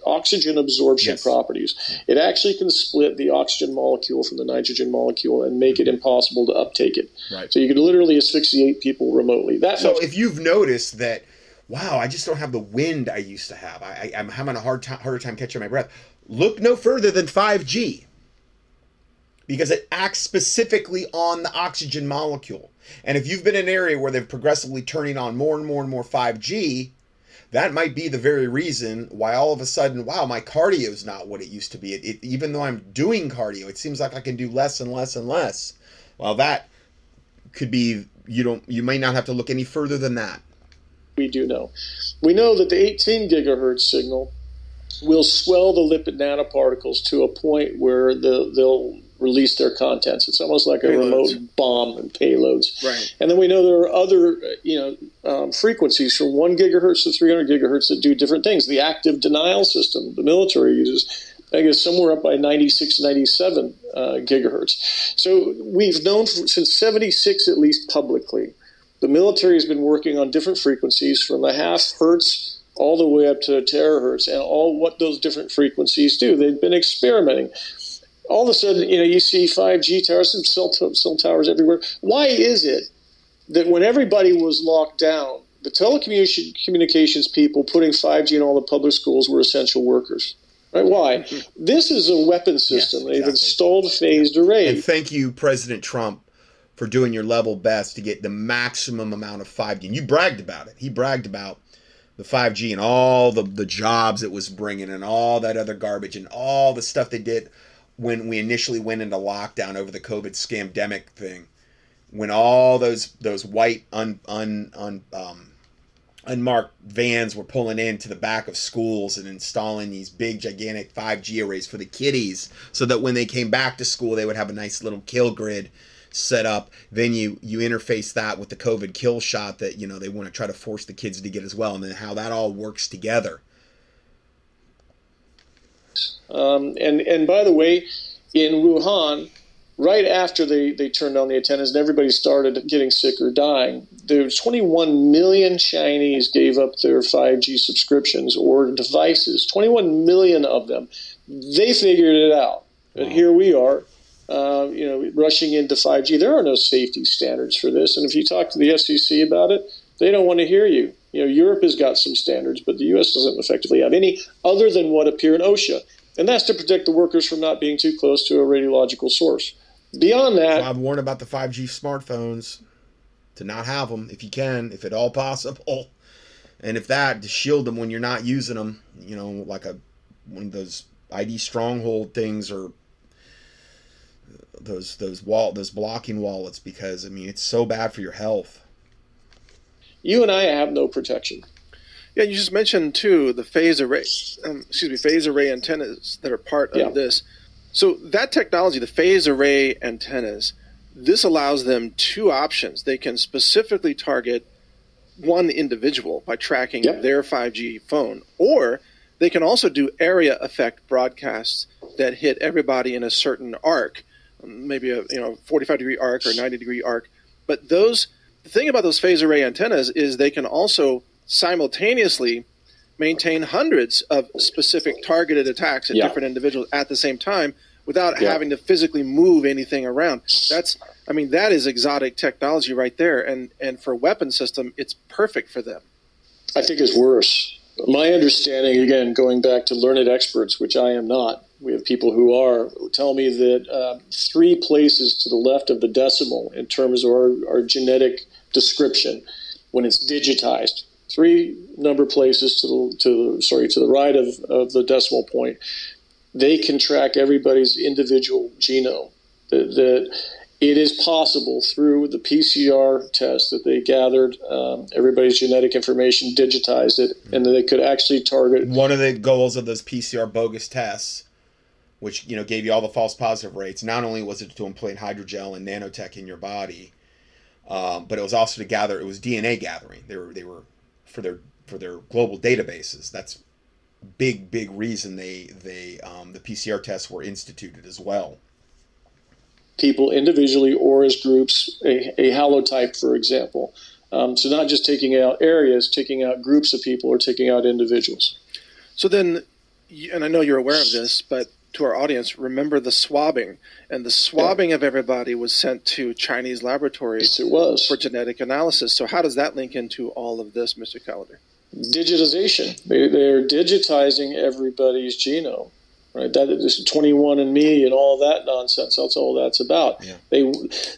oxygen absorption yes. properties. It actually can split the oxygen molecule from the nitrogen molecule and make it mm-hmm. impossible to uptake it. Right. So you could literally asphyxiate people remotely. That so if you've noticed that, wow, I just don't have the wind I used to have. I, am having a hard time, harder time catching my breath look no further than 5G because it acts specifically on the oxygen molecule. And if you've been in an area where they're progressively turning on more and more and more 5G, that might be the very reason why all of a sudden, wow, my cardio is not what it used to be. It, it, even though I'm doing cardio, it seems like I can do less and less and less. Well, that could be you don't you may not have to look any further than that. We do know. We know that the 18 gigahertz signal will swell the lipid nanoparticles to a point where the, they'll release their contents. It's almost like a remote bomb and payloads. Right. And then we know there are other, you know, um, frequencies from one gigahertz to 300 gigahertz that do different things. The active denial system the military uses, I guess, somewhere up by 96, 97 uh, gigahertz. So we've known for, since 76, at least publicly, the military has been working on different frequencies from a half hertz all the way up to terahertz and all what those different frequencies do. They've been experimenting. All of a sudden, you know, you see 5G towers and cell, t- cell towers everywhere. Why is it that when everybody was locked down, the telecommunications people putting 5G in all the public schools were essential workers? Right? Why? Mm-hmm. This is a weapon system. Yes, exactly. They've installed phased array. And thank you, President Trump, for doing your level best to get the maximum amount of 5G. And you bragged about it. He bragged about the 5G and all the, the jobs it was bringing and all that other garbage and all the stuff they did when we initially went into lockdown over the COVID scamdemic thing. When all those those white un, un, un um, unmarked vans were pulling into the back of schools and installing these big gigantic 5G arrays for the kiddies so that when they came back to school they would have a nice little kill grid set up. Then you you interface that with the COVID kill shot that you know they want to try to force the kids to get as well, and then how that all works together. Um, and and by the way, in Wuhan, right after they, they turned on the antennas and everybody started getting sick or dying, there 21 million Chinese gave up their 5G subscriptions or devices. 21 million of them. They figured it out. But here we are, uh, you know, rushing into 5G. There are no safety standards for this, and if you talk to the FCC about it, they don't want to hear you. You know, Europe has got some standards, but the U.S. doesn't effectively have any other than what appear in OSHA, and that's to protect the workers from not being too close to a radiological source. Beyond that, I've warned about the 5G smartphones to not have them if you can, if at all possible, and if that to shield them when you're not using them. You know, like a one of those ID stronghold things or those those wall those blocking wallets because I mean it's so bad for your health. You and I have no protection. Yeah, you just mentioned too the phase array, um, excuse me, phase array antennas that are part yeah. of this. So that technology, the phase array antennas, this allows them two options. They can specifically target one individual by tracking yep. their 5G phone, or they can also do area effect broadcasts that hit everybody in a certain arc maybe a you know 45 degree arc or 90 degree arc. But those the thing about those phase array antennas is they can also simultaneously maintain hundreds of specific targeted attacks at yeah. different individuals at the same time without yeah. having to physically move anything around. That's I mean that is exotic technology right there and and for weapon system it's perfect for them. I think it's worse. My understanding, again, going back to learned experts, which I am not, we have people who are, tell me that uh, three places to the left of the decimal in terms of our, our genetic description when it's digitized. Three number places to the, to the, sorry to the right of, of the decimal point, they can track everybody's individual genome. That, that it is possible through the PCR test that they gathered um, everybody's genetic information, digitized it, and they could actually target. One of the goals of those PCR bogus tests, which you know gave you all the false positive rates, not only was it to implant hydrogel and nanotech in your body, um, but it was also to gather. It was DNA gathering. They were they were for their for their global databases. That's big big reason they they um, the PCR tests were instituted as well people individually or as groups, a, a haplotype, for example. Um, so not just taking out areas, taking out groups of people or taking out individuals. So then, and I know you're aware of this, but to our audience, remember the swabbing. And the swabbing yeah. of everybody was sent to Chinese laboratories yes, it was. for genetic analysis. So how does that link into all of this, Mr. Callender? Digitization. They, they're digitizing everybody's genome right? That is 21 and Me and all that nonsense. That's all that's about. Yeah. They,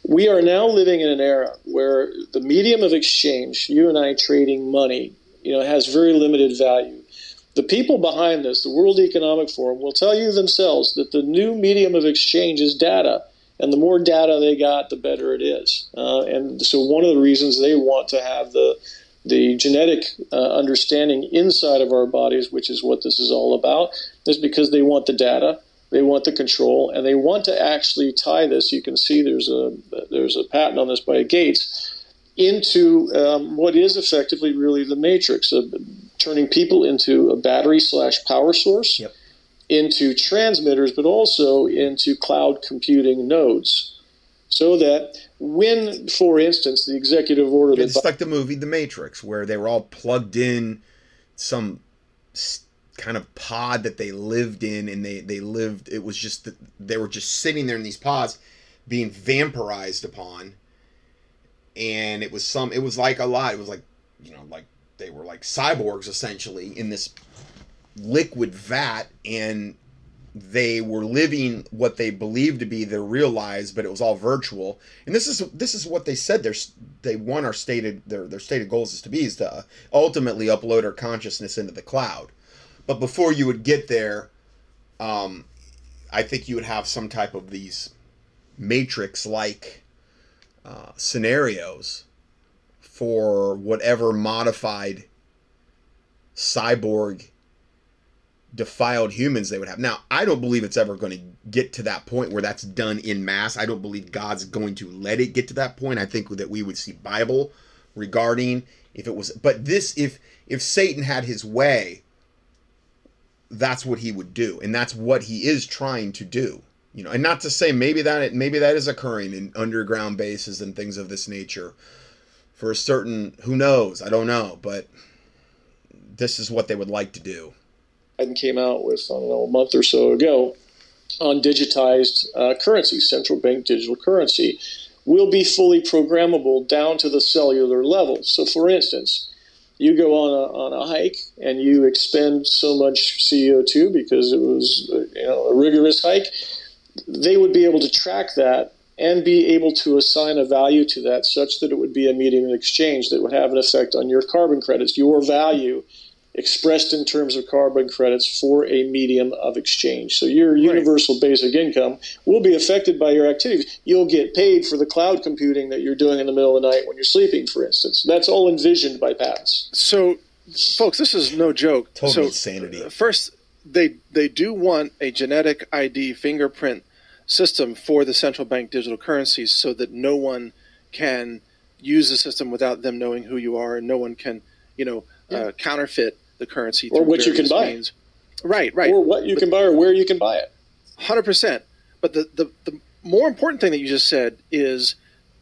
we are now living in an era where the medium of exchange, you and I trading money, you know, has very limited value. The people behind this, the World Economic Forum, will tell you themselves that the new medium of exchange is data. And the more data they got, the better it is. Uh, and so, one of the reasons they want to have the the genetic uh, understanding inside of our bodies, which is what this is all about, is because they want the data, they want the control, and they want to actually tie this. You can see there's a there's a patent on this by Gates into um, what is effectively really the matrix of turning people into a battery slash power source, yep. into transmitters, but also into cloud computing nodes, so that when, for instance, the executive order it's like the movie The Matrix, where they were all plugged in some kind of pod that they lived in, and they they lived. It was just that they were just sitting there in these pods, being vampirized upon, and it was some. It was like a lot. It was like you know, like they were like cyborgs essentially in this liquid vat, and they were living what they believed to be their real lives, but it was all virtual. And this is this is what they said. Their they want our stated their their stated goals is to be is to ultimately upload our consciousness into the cloud. But before you would get there, um, I think you would have some type of these matrix like uh, scenarios for whatever modified cyborg defiled humans they would have. Now, I don't believe it's ever going to get to that point where that's done in mass. I don't believe God's going to let it get to that point. I think that we would see Bible regarding if it was but this if if Satan had his way, that's what he would do. And that's what he is trying to do. You know, and not to say maybe that maybe that is occurring in underground bases and things of this nature for a certain who knows, I don't know, but this is what they would like to do and came out with, I don't know, a month or so ago on digitized uh, currency, central bank digital currency, will be fully programmable down to the cellular level. So, for instance, you go on a, on a hike and you expend so much CO2 because it was uh, you know, a rigorous hike, they would be able to track that and be able to assign a value to that such that it would be a medium of exchange that would have an effect on your carbon credits, your value expressed in terms of carbon credits for a medium of exchange. So your universal basic income will be affected by your activities. You'll get paid for the cloud computing that you're doing in the middle of the night when you're sleeping, for instance. That's all envisioned by patents. So, folks, this is no joke. Total so, insanity. First, they they do want a genetic ID fingerprint system for the central bank digital currencies so that no one can use the system without them knowing who you are and no one can, you know, yeah. uh, counterfeit the currency or what you can buy. Means. Right, right. Or what you but, can buy or where you can buy it. Hundred percent. But the, the the more important thing that you just said is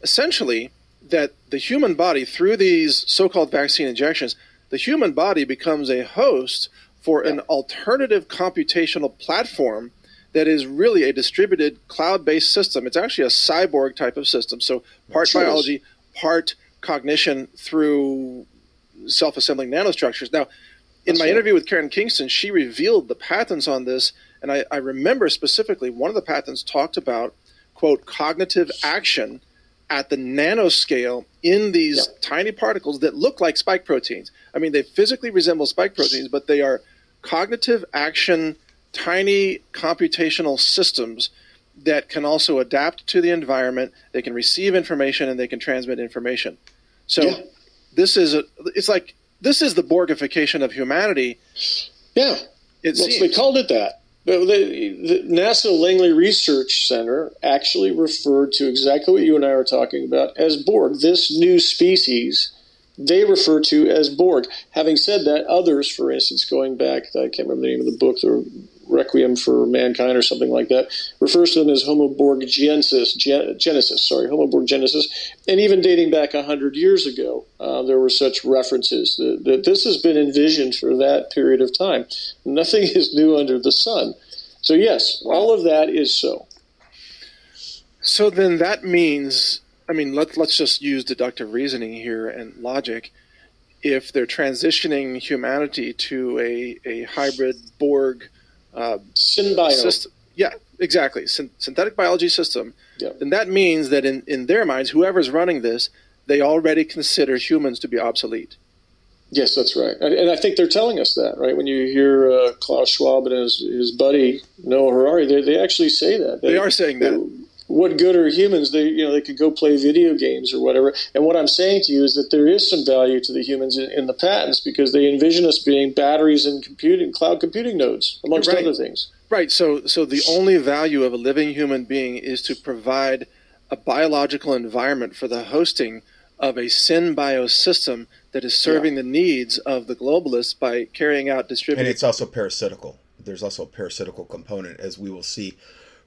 essentially that the human body, through these so-called vaccine injections, the human body becomes a host for yeah. an alternative computational platform that is really a distributed cloud-based system. It's actually a cyborg type of system. So part biology, part cognition through self-assembling nanostructures. Now, in my right. interview with Karen Kingston, she revealed the patents on this, and I, I remember specifically one of the patents talked about quote cognitive action at the nanoscale in these yep. tiny particles that look like spike proteins. I mean, they physically resemble spike proteins, but they are cognitive action, tiny computational systems that can also adapt to the environment. They can receive information and they can transmit information. So yeah. this is a, it's like this is the Borgification of humanity. Yeah, it well, they called it that. The, the, NASA Langley Research Center actually referred to exactly what you and I are talking about as Borg. This new species they refer to as Borg. Having said that, others, for instance, going back, I can't remember the name of the book, the Requiem for Mankind or something like that, refers to them as Homo Borgensis, Genesis, sorry, Homo Borgensis, and even dating back 100 years ago, uh, there were such references that, that this has been envisioned for that period of time. Nothing is new under the sun. So, yes, all of that is so. So then that means, I mean, let, let's just use deductive reasoning here and logic. If they're transitioning humanity to a, a hybrid Borg uh. System. Yeah, exactly. Syn- synthetic biology system. Yeah. Then that means that in, in their minds, whoever's running this, they already consider humans to be obsolete. Yes, that's right. And, and I think they're telling us that, right? When you hear uh, Klaus Schwab and his, his buddy Noah Harari, they, they actually say that. They, they are saying that. What good are humans? They you know they could go play video games or whatever. And what I'm saying to you is that there is some value to the humans in, in the patents because they envision us being batteries and computing cloud computing nodes amongst right. other things. Right. So so the only value of a living human being is to provide a biological environment for the hosting of a synbio system that is serving yeah. the needs of the globalists by carrying out distributed. And it's also parasitical. There's also a parasitical component, as we will see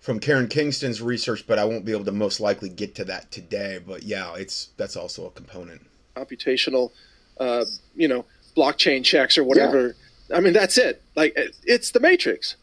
from Karen Kingston's research, but I won't be able to most likely get to that today. But yeah, it's that's also a component. Computational, uh, you know, blockchain checks or whatever. Yeah. I mean, that's it. Like it's the matrix.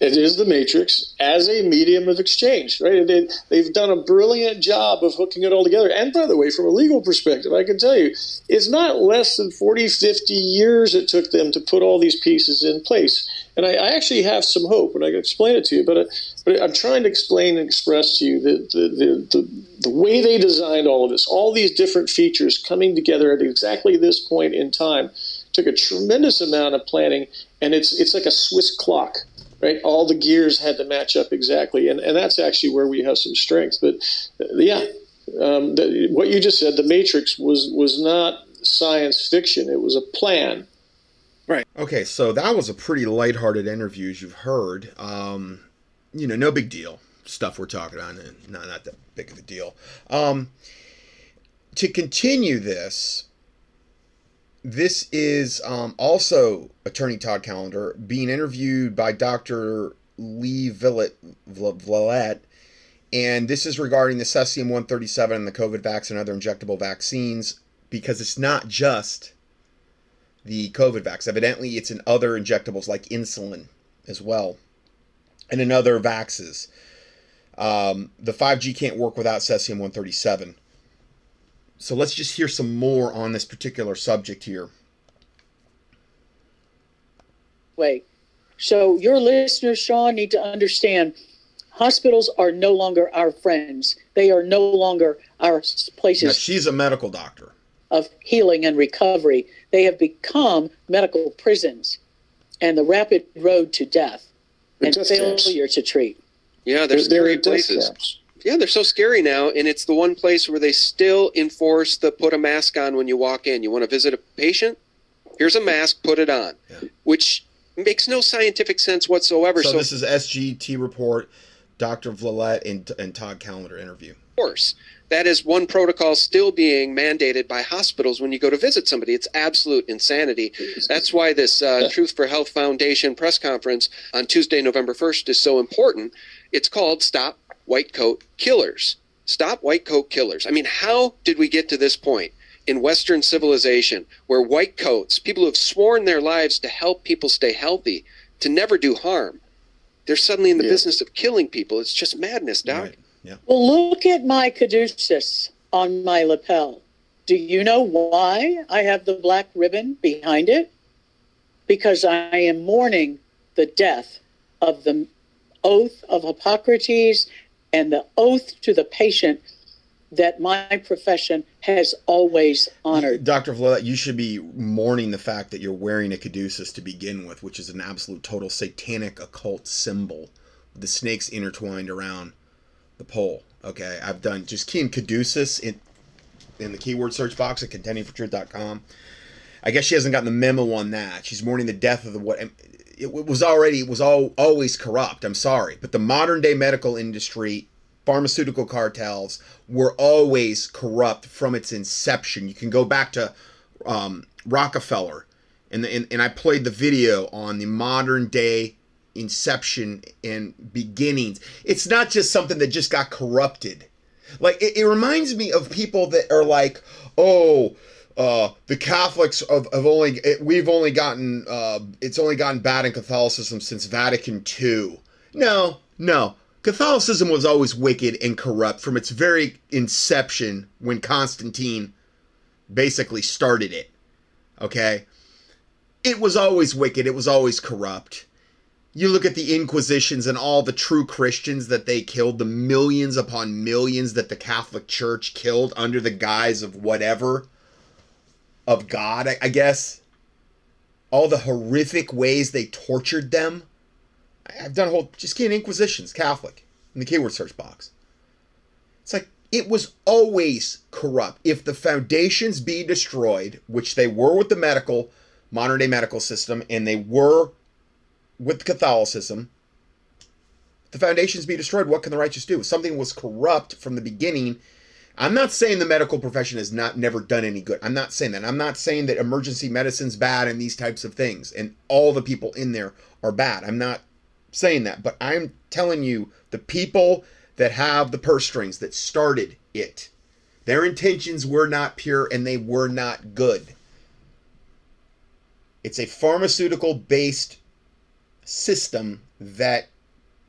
It is the matrix as a medium of exchange, right? They, they've done a brilliant job of hooking it all together. And by the way, from a legal perspective, I can tell you, it's not less than 40, 50 years it took them to put all these pieces in place. And I, I actually have some hope, and I can explain it to you. But, uh, but I'm trying to explain and express to you that the, the, the, the way they designed all of this, all these different features coming together at exactly this point in time, took a tremendous amount of planning, and it's it's like a Swiss clock right? All the gears had to match up exactly, and and that's actually where we have some strength. But uh, yeah, um, the, what you just said, the Matrix was was not science fiction; it was a plan. Right. Okay, so that was a pretty lighthearted interview, as you've heard. Um, you know, no big deal stuff we're talking and not not that big of a deal. Um, to continue this, this is um, also attorney Todd Callender being interviewed by Dr. Lee Villette, and this is regarding the cesium 137 and the COVID vaccine and other injectable vaccines because it's not just the COVID vaccine. Evidently, it's in other injectables like insulin as well, and another vaxes. Um, the 5G can't work without cesium 137. So let's just hear some more on this particular subject here. Wait. So your listeners, Sean, need to understand hospitals are no longer our friends. They are no longer our places. Now, she's a medical doctor. Of healing and recovery. They have become medical prisons and the rapid road to death and failure to treat. Yeah, they're, they're scary places. Camps yeah, they're so scary now, and it's the one place where they still enforce the put a mask on when you walk in. You want to visit a patient? Here's a mask, put it on, yeah. which makes no scientific sense whatsoever. So, so this is SGT report, Dr. Villette and, and Todd Callender interview. Of course. That is one protocol still being mandated by hospitals when you go to visit somebody. It's absolute insanity. That's why this uh, Truth for Health Foundation press conference on Tuesday, November 1st is so important. It's called Stop white coat killers. Stop white coat killers. I mean, how did we get to this point in Western civilization where white coats, people who have sworn their lives to help people stay healthy, to never do harm, they're suddenly in the yeah. business of killing people? It's just madness, Doc. Right. Yeah. Well, look at my caduceus on my lapel. Do you know why I have the black ribbon behind it? because I am mourning the death of the oath of Hippocrates and the oath to the patient that my profession has always honored. Dr. Vliet, you should be mourning the fact that you're wearing a caduceus to begin with, which is an absolute total satanic occult symbol with the snakes intertwined around the pole. Okay, I've done just key in caduceus in in the keyword search box at contendingfortruth.com. I guess she hasn't gotten the memo on that. She's mourning the death of the what it was already it was all always corrupt. I'm sorry, but the modern day medical industry pharmaceutical cartels were always corrupt from its inception. You can go back to um, Rockefeller, and, the, and and I played the video on the modern day inception and beginnings. It's not just something that just got corrupted. Like it, it reminds me of people that are like, oh. Uh, the Catholics have, have only it, we've only gotten uh, it's only gotten bad in Catholicism since Vatican II. No, no, Catholicism was always wicked and corrupt from its very inception when Constantine basically started it. Okay? It was always wicked, it was always corrupt. You look at the Inquisitions and all the true Christians that they killed, the millions upon millions that the Catholic Church killed under the guise of whatever, of God, I, guess. All the horrific ways they tortured them I've done a whole just key in Inquisitions, Catholic, in the keyword search box. It's like it was always corrupt. If the foundations be destroyed, which they were with the medical, modern day medical system, and they were with Catholicism, the foundations be destroyed, what can the righteous do? If something was corrupt from the beginning. I'm not saying the medical profession has not never done any good. I'm not saying that. I'm not saying that emergency medicine's bad and these types of things and all the people in there are bad. I'm not saying that, but I'm telling you the people that have the purse strings that started it, their intentions were not pure and they were not good. It's a pharmaceutical based system that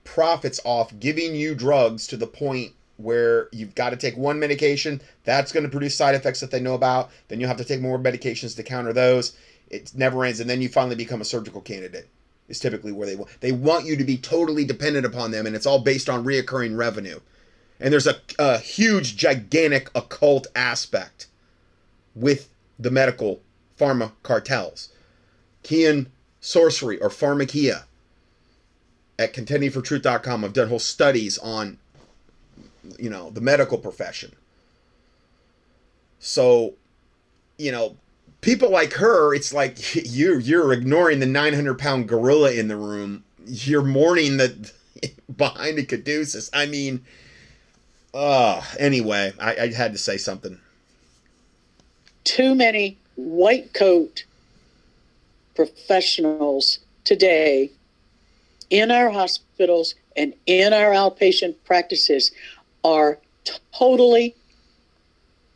profits off giving you drugs to the point where you've got to take one medication that's going to produce side effects that they know about then you'll have to take more medications to counter those it never ends and then you finally become a surgical candidate is typically where they want. They want you to be totally dependent upon them, and it's all based on reoccurring revenue. And there's a, a huge, gigantic occult aspect with the medical pharma cartels. Kian Sorcery or Pharmakeia at contendingfortruth.com. I've done whole studies on, you know, the medical profession. So, you know, people like her, it's like you you're ignoring the 900 pound gorilla in the room. You're mourning the behind the caduceus. I mean, uh anyway, I, I had to say something. Too many white coat professionals today in our hospitals and in our outpatient practices are totally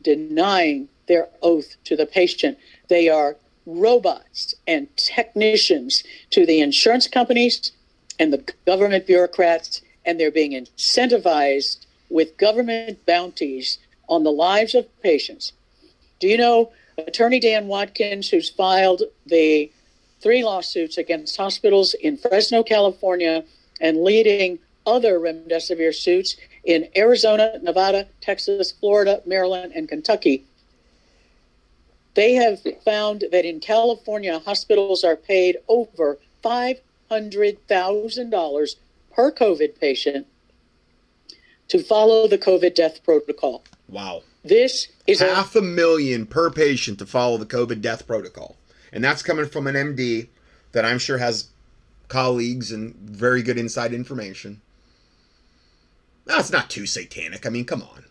denying their oath to the patient. They are robots and technicians to the insurance companies and the government bureaucrats, and they're being incentivized with government bounties on the lives of patients. Do you know Attorney Dan Watkins, who's filed the three lawsuits against hospitals in Fresno, California, and leading other remdesivir suits in Arizona, Nevada, Texas, Florida, Maryland, and Kentucky? They have found that in California, hospitals are paid over $500,000 per COVID patient to follow the COVID death protocol. Wow. This is half a, a million per patient to follow the COVID death protocol. And that's coming from an MD that I'm sure has colleagues and very good inside information. That's not too satanic. I mean, come on.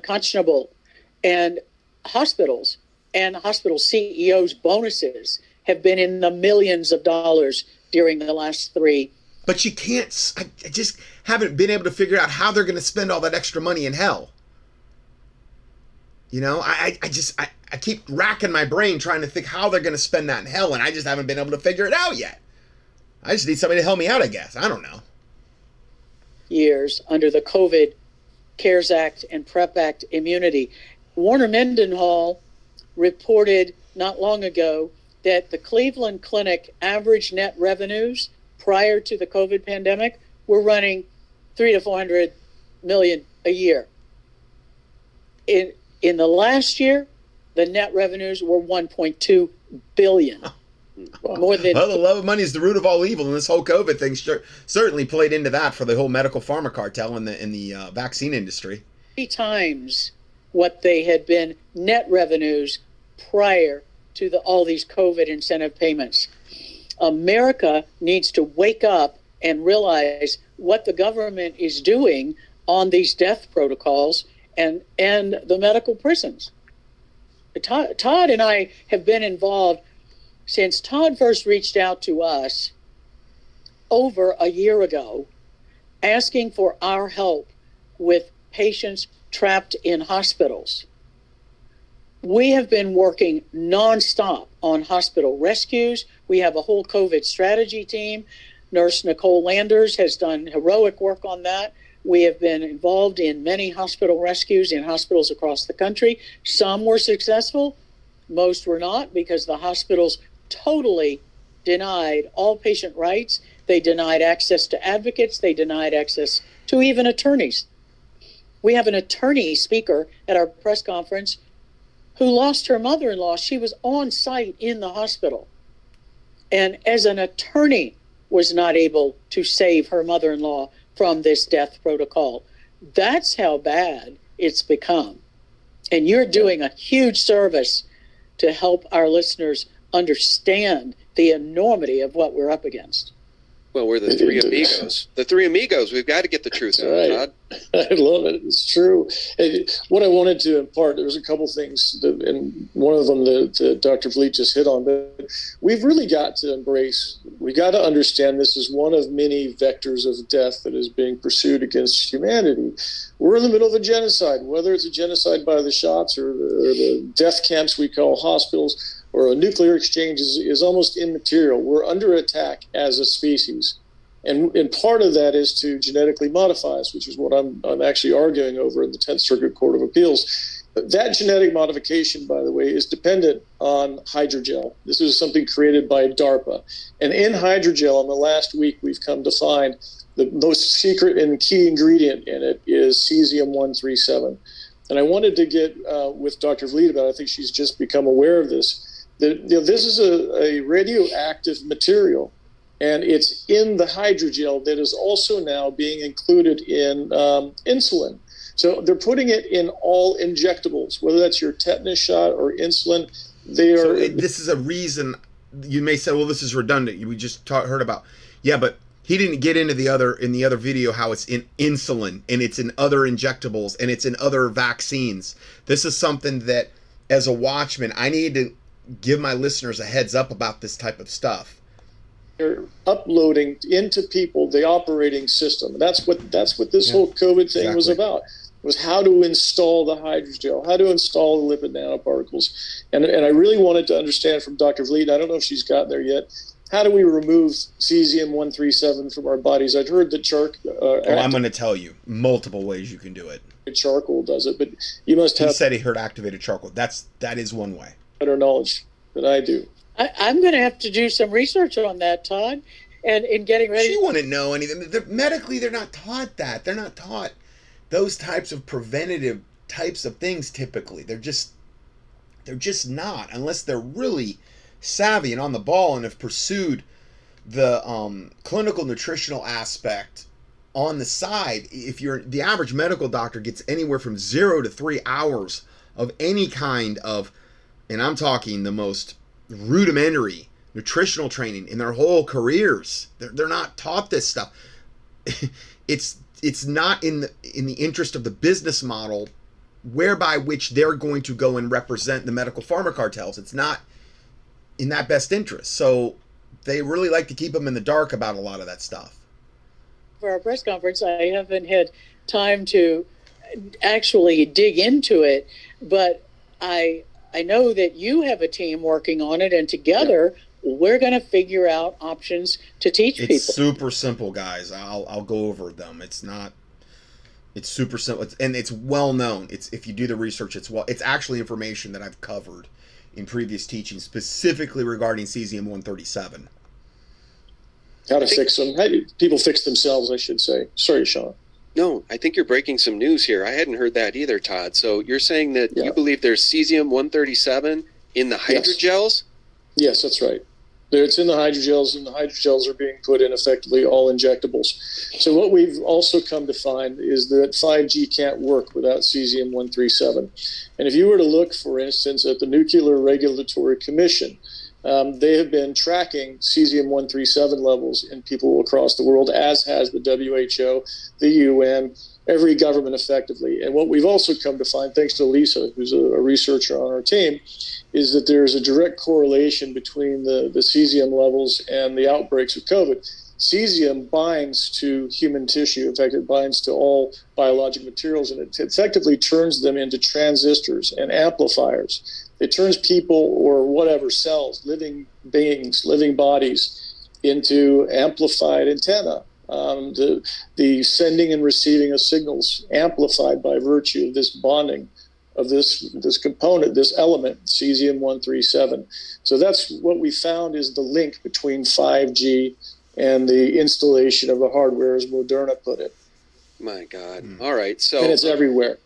Conscionable. And hospitals and hospital CEOs' bonuses have been in the millions of dollars during the last three. But you can't, I just haven't been able to figure out how they're going to spend all that extra money in hell. You know, I, I just, I, I keep racking my brain trying to think how they're going to spend that in hell, and I just haven't been able to figure it out yet. I just need somebody to help me out, I guess. I don't know. Years under the COVID CARES Act and PREP Act immunity. Warner Mendenhall reported not long ago that the Cleveland Clinic average net revenues prior to the COVID pandemic were running three to four hundred million a year. In in the last year, the net revenues were 1.2 billion. More than Well, the love of money is the root of all evil, and this whole COVID thing sure, certainly played into that for the whole medical pharma cartel in the in the uh, vaccine industry. three times what they had been net revenues prior to the, all these COVID incentive payments. America needs to wake up and realize what the government is doing on these death protocols and and the medical prisons. Todd, Todd and I have been involved since Todd first reached out to us over a year ago, asking for our help with patients trapped in hospitals. We have been working nonstop on hospital rescues. We have a whole COVID strategy team. Nurse Nicole Landers has done heroic work on that. We have been involved in many hospital rescues in hospitals across the country. Some were successful, most were not because the hospitals totally denied all patient rights. They denied access to advocates, they denied access to even attorneys. We have an attorney speaker at our press conference who lost her mother in law. She was on site in the hospital. And as an attorney, was not able to save her mother in law from this death protocol. That's how bad it's become. And you're doing a huge service to help our listeners understand the enormity of what we're up against. Well, we're the three amigos. The three amigos. We've got to get the truth out, Right. Todd. I love it. It's true. And what I wanted to impart, there was a couple things, that, and one of them that, that Dr. Vliet just hit on. But we've really got to embrace. We got to understand this is one of many vectors of death that is being pursued against humanity. We're in the middle of a genocide, whether it's a genocide by the shots or the, or the death camps we call hospitals or a nuclear exchange is, is almost immaterial. We're under attack as a species. And, and part of that is to genetically modify us, which is what I'm, I'm actually arguing over in the 10th Circuit Court of Appeals. That genetic modification, by the way, is dependent on hydrogel. This is something created by DARPA. And in hydrogel, in the last week, we've come to find the most secret and key ingredient in it is cesium 137. And I wanted to get uh, with Dr. Vliet about it. I think she's just become aware of this. That you know, this is a, a radioactive material and it's in the hydrogel that is also now being included in um, insulin. So they're putting it in all injectables, whether that's your tetanus shot or insulin. They So are. it, this is a reason you may say, "Well, this is redundant." We just ta- heard about, yeah, but he didn't get into the other in the other video how it's in insulin and it's in other injectables and it's in other vaccines. This is something that, as a watchman, I need to give my listeners a heads up about this type of stuff. they're uploading into people the operating system. That's what that's what this Yeah, whole COVID thing was about. Was how to install the hydrogel, how to install the lipid nanoparticles, and and I really wanted to understand from Dr. Vliet. I don't know if she's gotten there yet. How do we remove cesium one three seven from our bodies? I'd heard that charc, uh, Oh, I'm going to tell you multiple ways you can do it. charcoal does it, but you must have. He said he heard activated charcoal. That's that is one way. Better knowledge than I do. I, I'm going to have to do some research on that, Todd, and in getting ready. She wouldn't know anything. They're, medically, they're not taught that. They're not taught those types of preventative types of things. Typically, they're just they're just not unless they're really savvy and on the ball and have pursued the um, clinical nutritional aspect on the side. If you're the average medical doctor gets anywhere from zero to three hours of any kind of, and I'm talking the most rudimentary nutritional training in their whole careers. They're, they're not taught this stuff. it's it's not in the in the interest of the business model whereby which they're going to go and represent the medical pharma cartels. It's not in that best interest. So they really like to keep them in the dark about a lot of that stuff. for our press conference. I haven't had time to actually dig into it, but I I know that you have a team working on it, and together we're going to figure out options to teach It's people. super simple, guys. I'll I'll go over them. It's not. It's super simple, it's, and it's well known. It's if you do the research, it's well. It's actually information that I've covered in previous teachings, specifically regarding cesium 137. How to fix them? How do people fix themselves? I should say. Sorry, Sean. No, I think you're breaking some news here. I hadn't heard that either, Todd. So you're saying that Yeah. you believe there's cesium 137 in the hydrogels? Yes, that's right. It's in the hydrogels, and the hydrogels are being put in effectively all injectables. So what we've also come to find is that 5G can't work without cesium 137. And if you were to look, for instance, at the Nuclear Regulatory Commission, um, they have been tracking cesium 137 levels in people across the world, as has the WHO, the UN, every government effectively. And what we've also come to find, thanks to Lisa, who's a, a researcher on our team, is that there's a direct correlation between the, the cesium levels and the outbreaks of COVID. Cesium binds to human tissue. In fact, it binds to all biologic materials and it effectively turns them into transistors and amplifiers. It turns people or whatever cells, living beings, living bodies, into amplified antenna. Um, the, the sending and receiving of signals amplified by virtue of this bonding of this this component, this element, cesium 137. So that's what we found is the link between 5G and the installation of the hardware, as Moderna put it. My God. Hmm. All right. So And it's everywhere.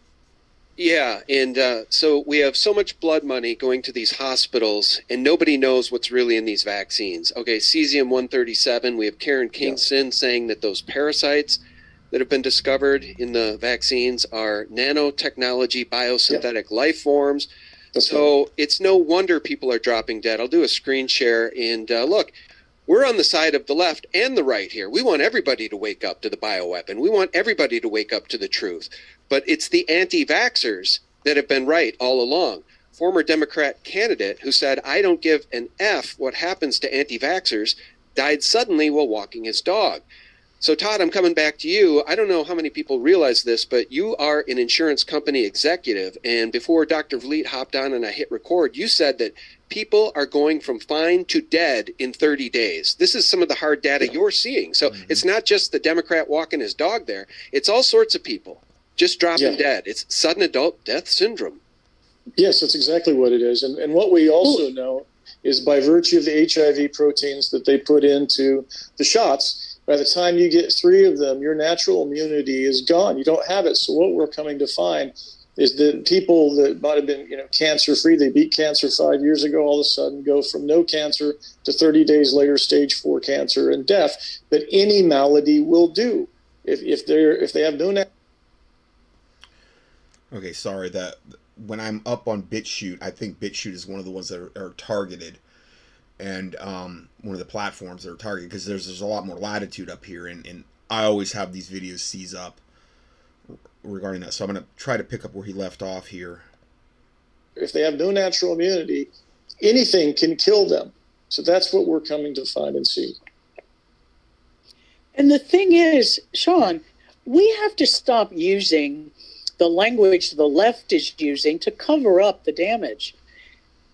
Yeah, and uh, so we have so much blood money going to these hospitals, and nobody knows what's really in these vaccines. Okay, cesium 137. We have Karen Kingston saying that those parasites that have been discovered in the vaccines are nanotechnology, biosynthetic life forms. That's right. So it's no wonder people are dropping dead. I'll do a screen share and uh, look. We're on the side of the left and the right here. We want everybody to wake up to the bioweapon. We want everybody to wake up to the truth. But it's the anti vaxxers that have been right all along. Former Democrat candidate who said, I don't give an F what happens to anti vaxxers, died suddenly while walking his dog. So, Todd, I'm coming back to you. I don't know how many people realize this, but you are an insurance company executive. And before Dr. Vliet hopped on and I hit record, you said that people are going from fine to dead in 30 days. This is some of the hard data you're seeing. So, mm-hmm. it's not just the Democrat walking his dog there, it's all sorts of people just dropping Yeah. dead. It's sudden adult death syndrome. Yes, that's exactly what it is. And, and what we also know is by virtue of the HIV proteins that they put into the shots, by the time you get three of them, your natural immunity is gone. You don't have it. So what we're coming to find is that people that might have been, you know, cancer free, they beat cancer five years ago, all of a sudden go from no cancer to 30 days later, stage four cancer and death. But any malady will do. If, if they're if they have no na- Okay, sorry that when I'm up on BitChute, I think BitChute is one of the ones that are, are targeted, and um, one of the platforms that are targeted because there's there's a lot more latitude up here, and, and I always have these videos seize up regarding that. So I'm gonna try to pick up where he left off here. if they have no natural immunity, anything can kill them. So that's what we're coming to find and see. And the thing is, Sean, we have to stop using the language the left is using to cover up the damage.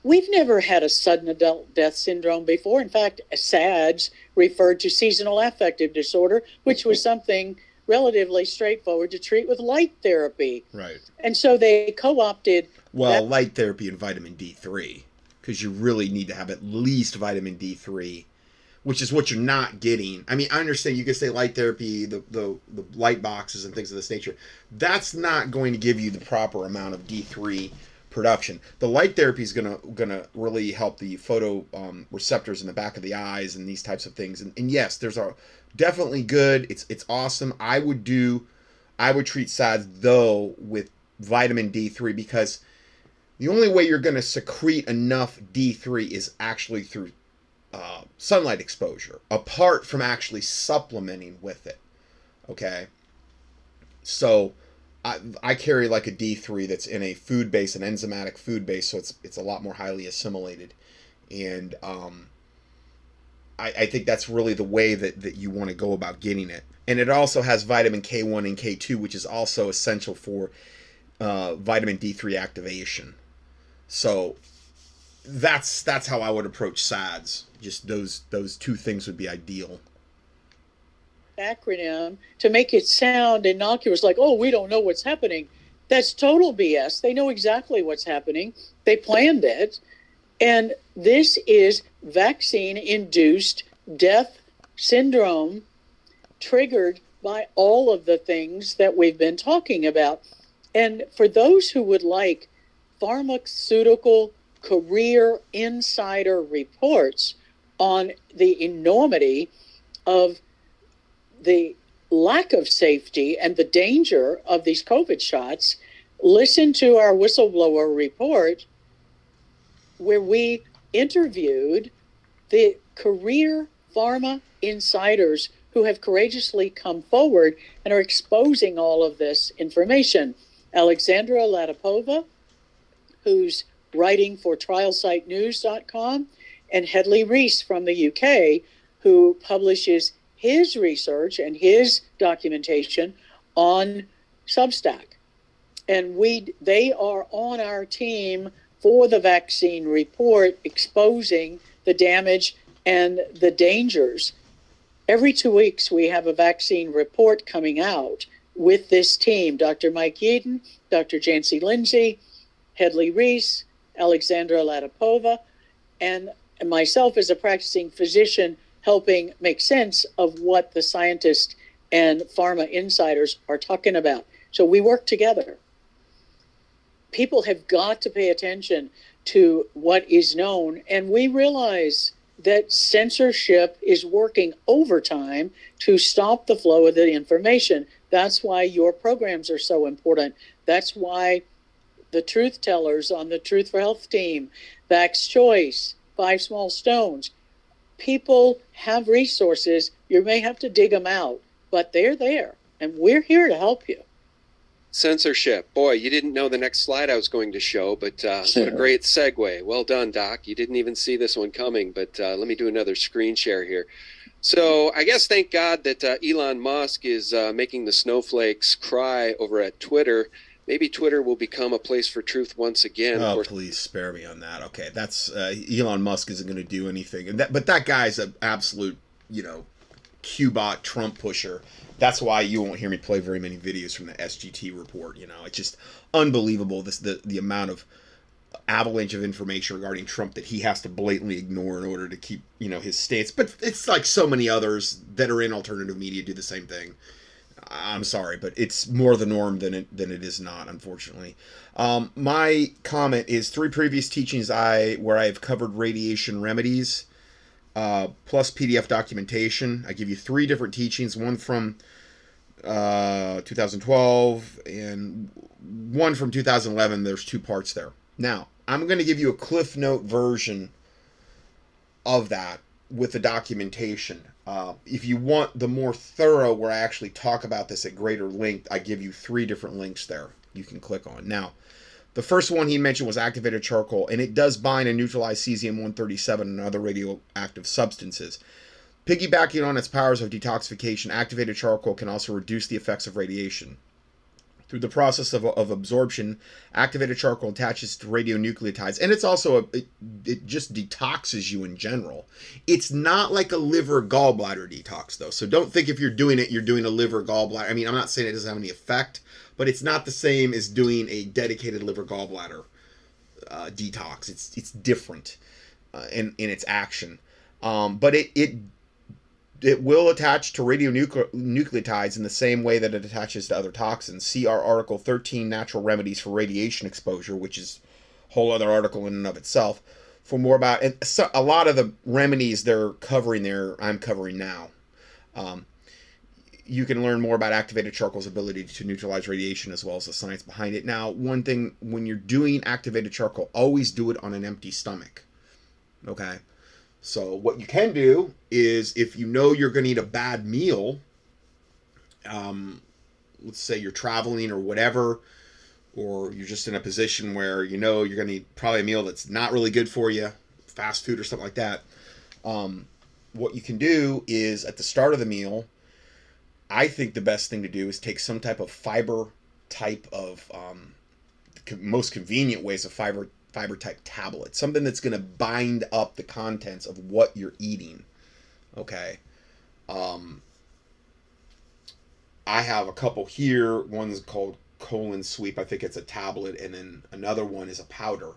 We've never had a sudden adult death syndrome before. In fact, SADS referred to seasonal affective disorder, which was something relatively straightforward to treat with light therapy. Right. And so they co opted Well, That- light therapy and vitamin D3 because you really need to have at least vitamin D3, which is what you're not getting. I mean, I understand you could say light therapy, the the, the light boxes and things of this nature. That's not going to give you the proper amount of D3 production. The light therapy is gonna gonna really help the photo um, receptors in the back of the eyes and these types of things. And, and yes, there's a definitely good. It's it's awesome. I would do, I would treat SADS though with vitamin D3 because the only way you're going to secrete enough D3 is actually through uh, sunlight exposure, apart from actually supplementing with it. Okay. So I, I carry like a D3 that's in a food base, an enzymatic food base, so it's it's a lot more highly assimilated, and um, I, I think that's really the way that that you want to go about getting it. And it also has vitamin K1 and K2, which is also essential for uh, vitamin D3 activation. So that's that's how I would approach SADS. Just those those two things would be ideal. acronym to make it sound innocuous, like, oh, we don't know what's happening. That's total BS. They know exactly what's happening. They planned it. And this is vaccine induced death syndrome triggered by all of the things that we've been talking about. And for those who would like pharmaceutical career insider reports on the enormity of the lack of safety and the danger of these COVID shots, listen to our whistleblower report where we interviewed the career pharma insiders who have courageously come forward and are exposing all of this information. Alexandra Latypova, who's writing for trialsitenews.com, and Hedley Rees from the UK, who publishes his research and his documentation on Substack. And we they are on our team for the vaccine report exposing the damage and the dangers. Every two weeks, we have a vaccine report coming out with this team Dr. Mike Yeadon, Dr. Janci Lindsay, Hedley Rees, Alexandra Latypova, and myself as a practicing physician helping make sense of what the scientists and pharma insiders are talking about. So we work together. People have got to pay attention to what is known, and we realize that censorship is working overtime to stop the flow of the information. That's why your programs are so important. That's why the truth tellers on the Truth for Health team, Vax Choice, Five Small Stones, people have resources. You may have to dig them out, but they're there, and we're here to help you. Censorship. Boy, you didn't know the next slide I was going to show, but uh, what a great segue. Well done, Doc. You didn't even see this one coming, but uh, let me do another screen share here. So I guess thank God that uh, Elon Musk is uh, making the snowflakes cry over at Twitter. Maybe Twitter will become a place for truth once again. Oh, please spare me on that. Okay, that's uh, Elon Musk isn't going to do anything, and that, but that guy's an absolute, you know, Qbot Trump pusher that's why you won't hear me play very many videos from the SGT report. You know, it's just unbelievable this the the amount of avalanche of information regarding Trump that he has to blatantly ignore in order to keep you know his stance. But it's like so many others that are in alternative media do the same thing. I'm sorry, but it's more the norm than it than it is not, unfortunately. Um, my comment is three previous teachings I where I have covered radiation remedies uh, plus PDF documentation. I give you three different teachings, one from uh, 2012 and one from 2011. There's two parts there. Now, I'm going to give you a Cliff Note version of that with the documentation. Uh, if you want the more thorough, where I actually talk about this at greater length, I give you three different links there you can click on. Now, the first one he mentioned was activated charcoal, and it does bind and neutralize cesium 137 and other radioactive substances. Piggybacking on its powers of detoxification, activated charcoal can also reduce the effects of radiation. Through the process of, of absorption, activated charcoal attaches to radionucleotides, and it's also a, it, it just detoxes you in general. It's not like a liver gallbladder detox, though. So don't think if you're doing it, you're doing a liver gallbladder. I mean, I'm not saying it doesn't have any effect, but it's not the same as doing a dedicated liver gallbladder uh, detox. It's it's different uh, in in its action, um, but it it it will attach to radionucleotides in the same way that it attaches to other toxins. See our article 13 Natural Remedies for Radiation Exposure, which is a whole other article in and of itself, for more about and so, a lot of the remedies they're covering there, I'm covering now. Um, you can learn more about activated charcoal's ability to neutralize radiation as well as the science behind it. Now, one thing when you're doing activated charcoal, always do it on an empty stomach. Okay? So, what you can do is if you know you're going to eat a bad meal, um, let's say you're traveling or whatever, or you're just in a position where you know you're going to eat probably a meal that's not really good for you, fast food or something like that. Um, what you can do is at the start of the meal, I think the best thing to do is take some type of fiber type of um, most convenient ways of fiber fiber type tablet, something that's going to bind up the contents of what you're eating. Okay. Um, I have a couple here. One's called Colon Sweep. I think it's a tablet, and then another one is a powder.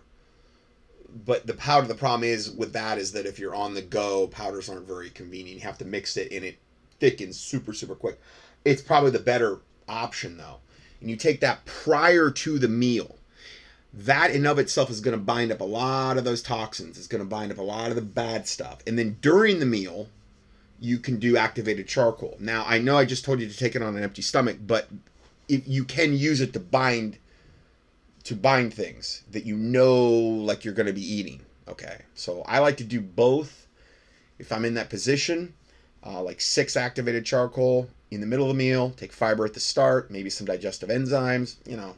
but the powder, the problem is with that is that if you're on the go, powders aren't very convenient. You have to mix it and it thickens super, super quick. It's probably the better option though. And you take that prior to the meal. That in of itself is going to bind up a lot of those toxins. It's going to bind up a lot of the bad stuff. And then during the meal, you can do activated charcoal. Now, I know I just told you to take it on an empty stomach, but if you can use it to bind to bind things that you know like you're going to be eating. Okay, so I like to do both. If I'm in that position, uh, like six activated charcoal in the middle of the meal, take fiber at the start, maybe some digestive enzymes, you know.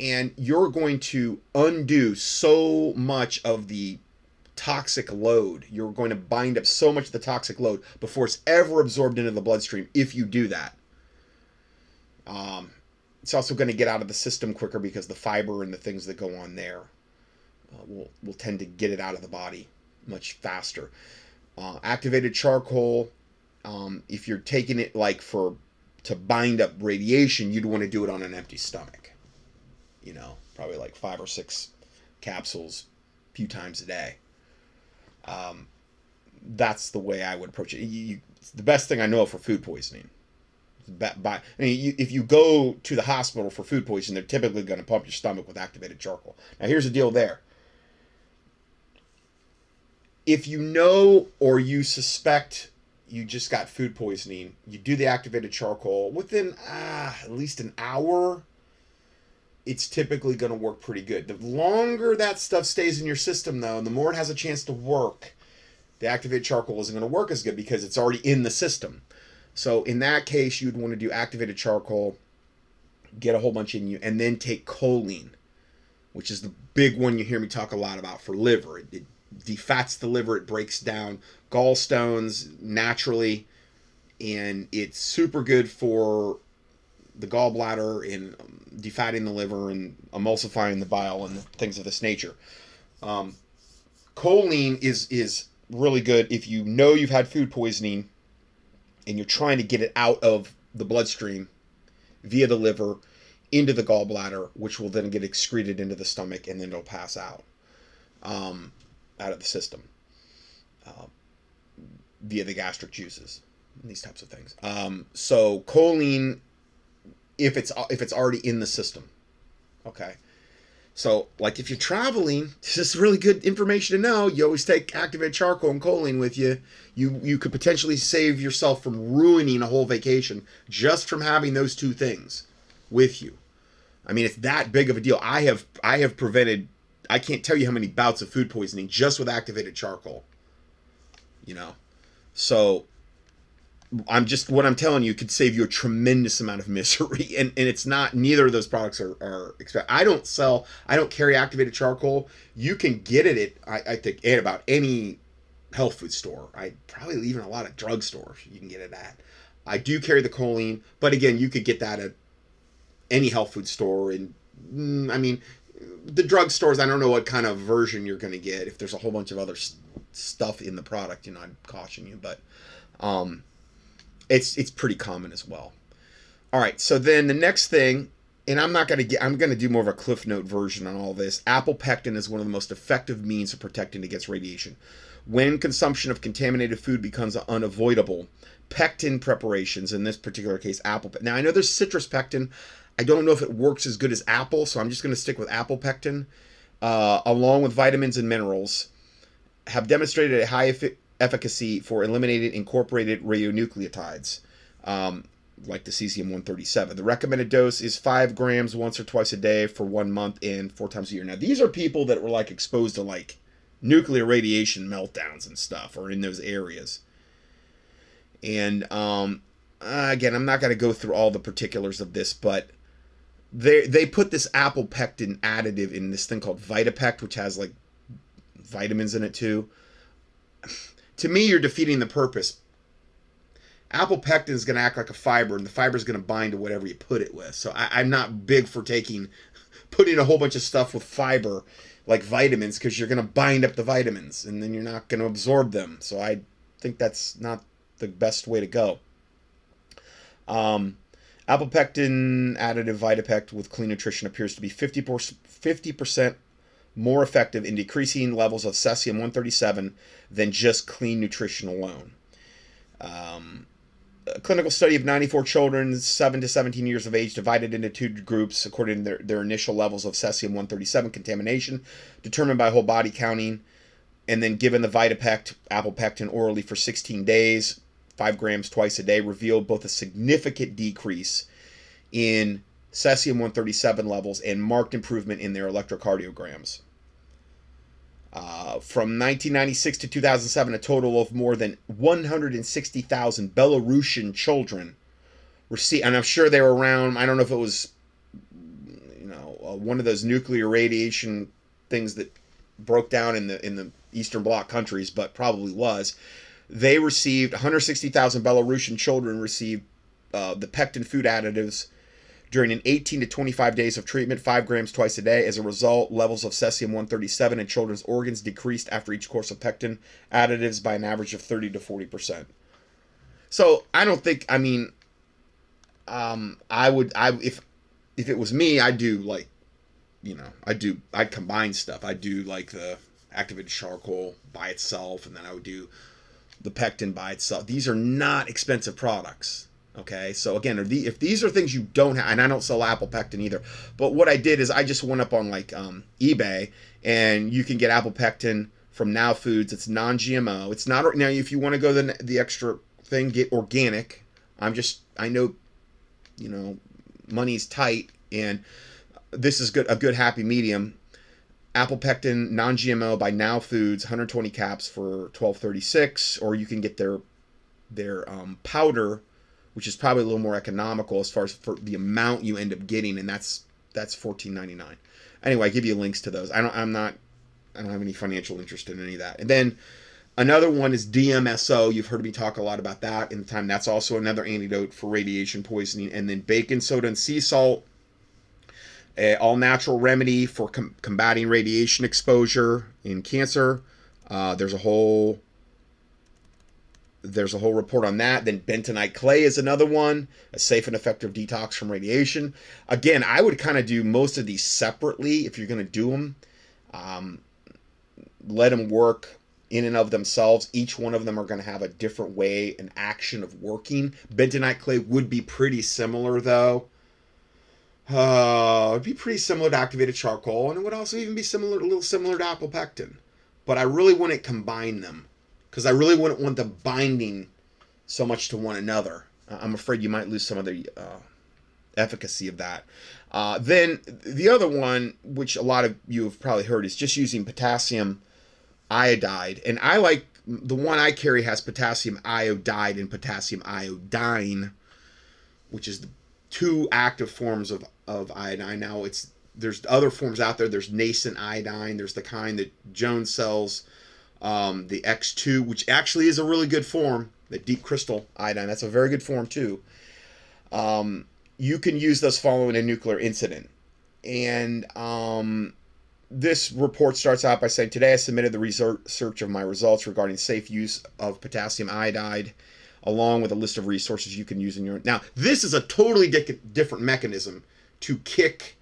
And you're going to undo so much of the toxic load. You're going to bind up so much of the toxic load before it's ever absorbed into the bloodstream if you do that. Um, it's also going to get out of the system quicker because the fiber and the things that go on there uh, will, will tend to get it out of the body much faster. Uh, activated charcoal, um, if you're taking it like for to bind up radiation, you'd want to do it on an empty stomach. You know, probably like five or six capsules a few times a day. Um, that's the way I would approach it. You, you, it's the best thing I know for food poisoning by, I mean, you, if you go to the hospital for food poisoning, they're typically going to pump your stomach with activated charcoal. Now, here's the deal there. If you know or you suspect you just got food poisoning, you do the activated charcoal within ah, at least an hour. It's typically going to work pretty good. The longer that stuff stays in your system, though, the more it has a chance to work. The activated charcoal isn't going to work as good because it's already in the system. So in that case, you'd want to do activated charcoal, get a whole bunch in you, and then take choline, which is the big one you hear me talk a lot about for liver. It, it defats the liver, it breaks down gallstones naturally, and it's super good for the gallbladder and defatting the liver and emulsifying the bile and things of this nature. Um, choline is is really good if you know you've had food poisoning and you're trying to get it out of the bloodstream via the liver into the gallbladder, which will then get excreted into the stomach and then it'll pass out um, out of the system uh, via the gastric juices, and these types of things. Um, so choline, if it's if it's already in the system, okay. So, like if you're traveling, this is really good information to know. You always take activated charcoal and choline with you. You you could potentially save yourself from ruining a whole vacation just from having those two things with you. I mean, it's that big of a deal. I have I have prevented I can't tell you how many bouts of food poisoning just with activated charcoal. You know. So I'm just what I'm telling you could save you a tremendous amount of misery, and and it's not. Neither of those products are are. I don't sell. I don't carry activated charcoal. You can get it at I, I think at about any health food store. I probably even a lot of drugstores you can get it at. I do carry the choline, but again, you could get that at any health food store. And mm, I mean, the drugstores. I don't know what kind of version you're going to get. If there's a whole bunch of other st- stuff in the product, you know, I'd caution you. But um, it's it's pretty common as well. All right, so then the next thing, and I'm not gonna get, I'm gonna do more of a cliff note version on all this. Apple pectin is one of the most effective means of protecting against radiation. When consumption of contaminated food becomes unavoidable, pectin preparations, in this particular case, apple. Now I know there's citrus pectin. I don't know if it works as good as apple, so I'm just gonna stick with apple pectin, uh, along with vitamins and minerals, have demonstrated a high efficacy for eliminating incorporated radionuclides, um, like the cesium 137. The recommended dose is five grams once or twice a day for one month and four times a year. Now, these are people that were like exposed to like nuclear radiation meltdowns and stuff, or in those areas. And um, again, I'm not going to go through all the particulars of this, but they they put this apple pectin additive in this thing called Vitapect, which has like vitamins in it too to me, you're defeating the purpose. Apple pectin is going to act like a fiber, and the fiber is going to bind to whatever you put it with. So I, am not big for taking, putting a whole bunch of stuff with fiber, like vitamins, because you're going to bind up the vitamins, and then you're not going to absorb them. So I think that's not the best way to go. Um, apple pectin additive Vitapect with clean nutrition appears to be 50 percent more effective in decreasing levels of cesium 137 than just clean nutrition alone. Um, a clinical study of 94 children, 7 to 17 years of age, divided into two groups according to their, their initial levels of cesium 137 contamination, determined by whole body counting, and then given the Vitapect, apple pectin orally for 16 days, 5 grams twice a day, revealed both a significant decrease in cesium 137 levels and marked improvement in their electrocardiograms. Uh, from 1996 to 2007, a total of more than 160,000 Belarusian children received, and I'm sure they were around. I don't know if it was, you know, uh, one of those nuclear radiation things that broke down in the in the Eastern Bloc countries, but probably was. They received 160,000 Belarusian children received uh, the pectin food additives during an 18 to 25 days of treatment, 5 grams twice a day. As a result, levels of cesium 137 in children's organs decreased after each course of pectin additives by an average of 30 to 40%. So I don't think, I mean, um, I would, I if if it was me, I'd do like, you know, I do, I'd combine stuff. I'd do like the activated charcoal by itself, and then I would do the pectin by itself. These are not expensive products. Okay, so again, if, the, if these are things you don't have, and I don't sell apple pectin either, but what I did is I just went up on like um, eBay, and you can get apple pectin from Now Foods. It's non-GMO. It's not now. If you want to go the the extra thing, get organic. I'm just I know, you know, money's tight, and this is good a good happy medium. Apple pectin non-GMO by Now Foods, 120 caps for 12.36, or you can get their their um, powder which is probably a little more economical as far as for the amount you end up getting, and that's that's fourteen ninety nine. Anyway, I give you links to those. I don't. I'm not. I don't have any financial interest in any of that. And then another one is DMSO. You've heard me talk a lot about that in the time. That's also another antidote for radiation poisoning. And then baking soda and sea salt, a all natural remedy for com- combating radiation exposure in cancer. Uh, there's a whole there's a whole report on that. Then bentonite clay is another one, a safe and effective detox from radiation. Again, I would kind of do most of these separately if you're going to do them. Um, let them work in and of themselves. Each one of them are going to have a different way and action of working. Bentonite clay would be pretty similar though. Uh, it'd be pretty similar to activated charcoal, and it would also even be similar, a little similar to apple pectin. But I really wouldn't combine them because I really wouldn't want them binding so much to one another. I'm afraid you might lose some of the uh, efficacy of that. Uh, then the other one, which a lot of you have probably heard, is just using potassium iodide. And I like the one I carry has potassium iodide and potassium iodine, which is the two active forms of, of iodine. Now it's there's other forms out there. There's nascent iodine. There's the kind that Jones sells um, the X2, which actually is a really good form, the deep crystal iodine. That's a very good form too. Um, you can use this following a nuclear incident. And um, this report starts out by saying Today I submitted the research of my results regarding safe use of potassium iodide, along with a list of resources you can use in your. Now, this is a totally di- different mechanism to kick.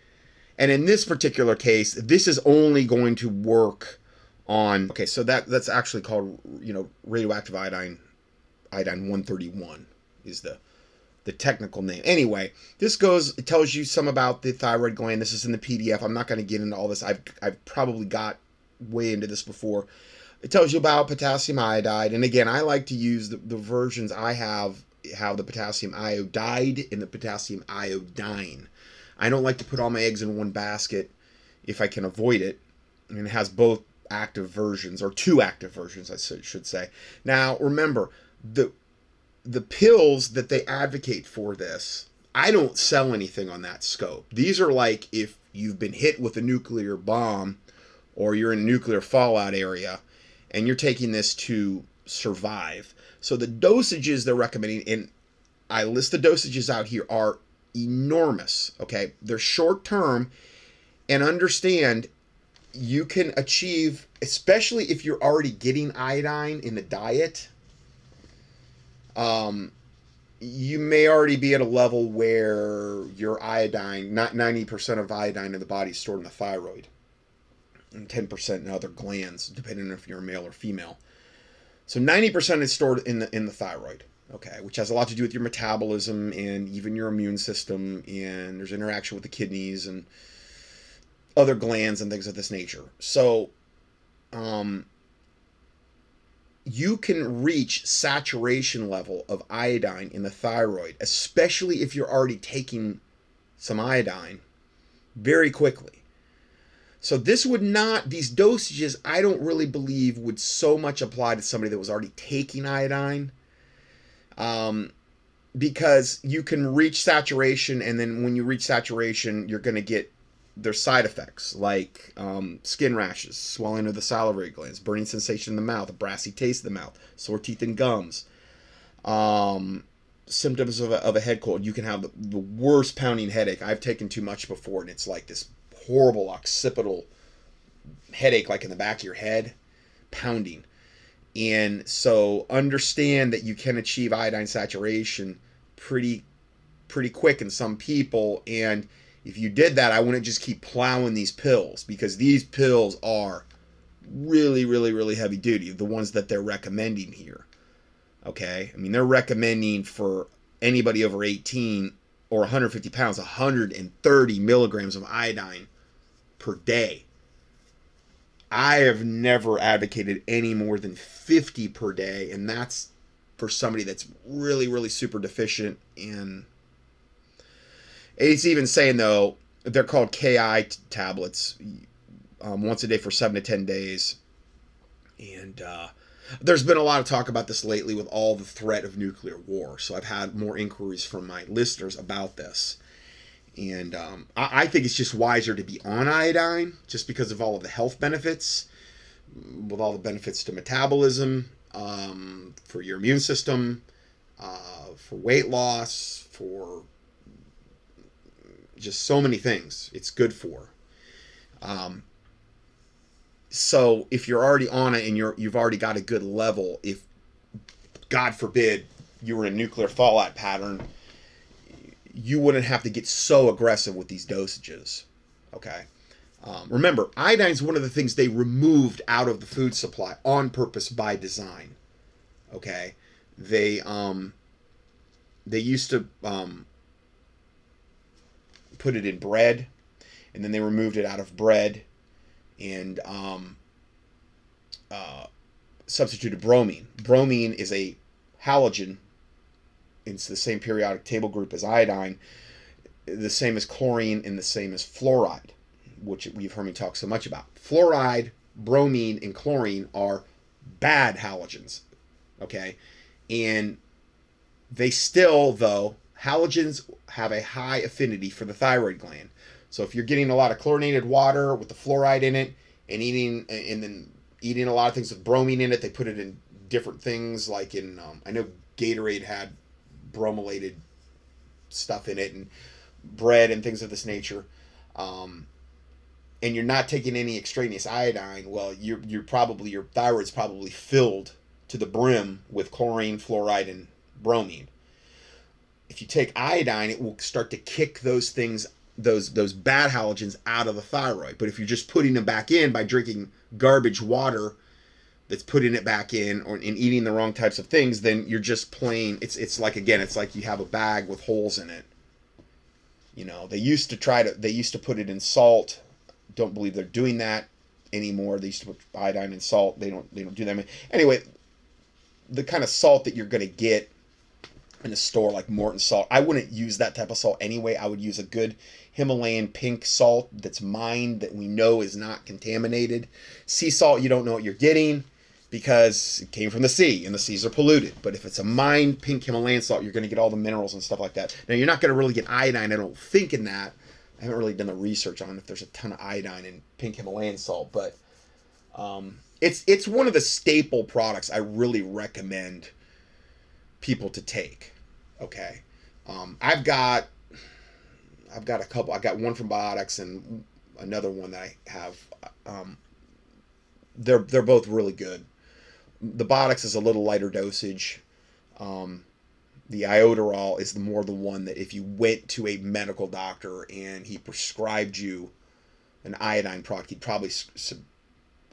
And in this particular case, this is only going to work on okay so that that's actually called you know radioactive iodine iodine 131 is the the technical name. Anyway this goes it tells you some about the thyroid gland. This is in the pdf i'm not going to get into all this. I've i've probably got way into this before. It tells you about potassium iodide. And again i like to use the, the versions i have have the potassium iodide and the potassium iodine. I don't like to put all my eggs in one basket if i can avoid it. And it has both active versions or two active versions I should say. Now remember the the pills that they advocate for this I don't sell anything on that scope. These are like if you've been hit with a nuclear bomb or you're in a nuclear fallout area and you're taking this to survive. So the dosages they're recommending and I list the dosages out here are enormous, okay? They're short term and understand you can achieve, especially if you're already getting iodine in the diet. Um, you may already be at a level where your iodine, not 90% of iodine in the body is stored in the thyroid. and 10% in other glands, depending on if you're a male or female. So 90% is stored in the in the thyroid, okay, which has a lot to do with your metabolism and even your immune system, and there's interaction with the kidneys and other glands and things of this nature. So, um, you can reach saturation level of iodine in the thyroid, especially if you're already taking some iodine, very quickly. So this would not these dosages I don't really believe would so much apply to somebody that was already taking iodine. Um, because you can reach saturation and then when you reach saturation you're going to get their side effects like um, skin rashes, swelling of the salivary glands, burning sensation in the mouth, a brassy taste in the mouth, sore teeth and gums, um, symptoms of a, of a head cold. You can have the, the worst pounding headache. I've taken too much before, and it's like this horrible occipital headache, like in the back of your head, pounding. And so understand that you can achieve iodine saturation pretty pretty quick in some people and if you did that, I wouldn't just keep plowing these pills because these pills are really, really, really heavy duty. The ones that they're recommending here. Okay. I mean, they're recommending for anybody over 18 or 150 pounds, 130 milligrams of iodine per day. I have never advocated any more than 50 per day, and that's for somebody that's really, really super deficient in it's even saying though they're called KI tablets, um, once a day for seven to ten days, and uh, there's been a lot of talk about this lately with all the threat of nuclear war. So I've had more inquiries from my listeners about this. And um, I, I think it's just wiser to be on iodine just because of all of the health benefits, with all the benefits to metabolism, um, for your immune system, uh, for weight loss, for just so many things it's good for. Um, so if you're already on it and you're you've already got a good level, if God forbid you were in a nuclear fallout pattern, you wouldn't have to get so aggressive with these dosages. Okay. Um, remember, iodine is one of the things they removed out of the food supply on purpose by design. Okay, they um, they used to um, put it in bread, and then they removed it out of bread, and um, uh, substituted bromine. Bromine is a halogen. It's the same periodic table group as iodine, the same as chlorine, and the same as fluoride, which we've heard me talk so much about. Fluoride, bromine, and chlorine are bad halogens. Okay, and they still though halogens have a high affinity for the thyroid gland. So if you're getting a lot of chlorinated water with the fluoride in it and eating and then eating a lot of things with bromine in it, they put it in different things like in um, I know Gatorade had brominated stuff in it and bread and things of this nature. Um, and you're not taking any extraneous iodine, well, you're you're probably your thyroid's probably filled to the brim with chlorine, fluoride, and bromine if you take iodine, it will start to kick those things, those those bad halogens out of the thyroid. But if you're just putting them back in by drinking garbage water that's putting it back in or in eating the wrong types of things, then you're just plain it's it's like again, it's like you have a bag with holes in it. You know, they used to try to they used to put it in salt. Don't believe they're doing that anymore. They used to put iodine in salt. They don't they don't do that. Anyway, the kind of salt that you're to get in a store like Morton salt. I wouldn't use that type of salt anyway. I would use a good Himalayan pink salt that's mined that we know is not contaminated. Sea salt, you don't know what you're getting because it came from the sea and the seas are polluted. But if it's a mined pink Himalayan salt, you're going to get all the minerals and stuff like that. Now, you're not going to really get iodine, I don't think, in that. I haven't really done the research on if there's a ton of iodine in pink Himalayan salt, but um, it's it's one of the staple products I really recommend people to take. Okay, um, I've got I've got a couple. I got one from Biotics and another one that I have. Um, they're they're both really good. The Biotics is a little lighter dosage. Um, the iodoral is the more the one that if you went to a medical doctor and he prescribed you an iodine product, he'd probably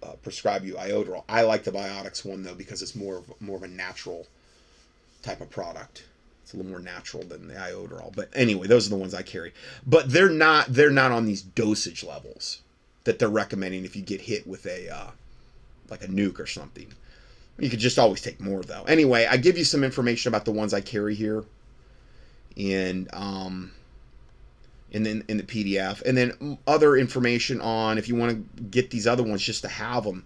uh, prescribe you iodoral. I like the Biotics one though because it's more of more of a natural type of product. A little more natural than the iodoral. But anyway, those are the ones I carry. But they're not they're not on these dosage levels that they're recommending if you get hit with a uh, like a nuke or something. You could just always take more though. Anyway, I give you some information about the ones I carry here, and um, and then in the PDF, and then other information on if you want to get these other ones just to have them.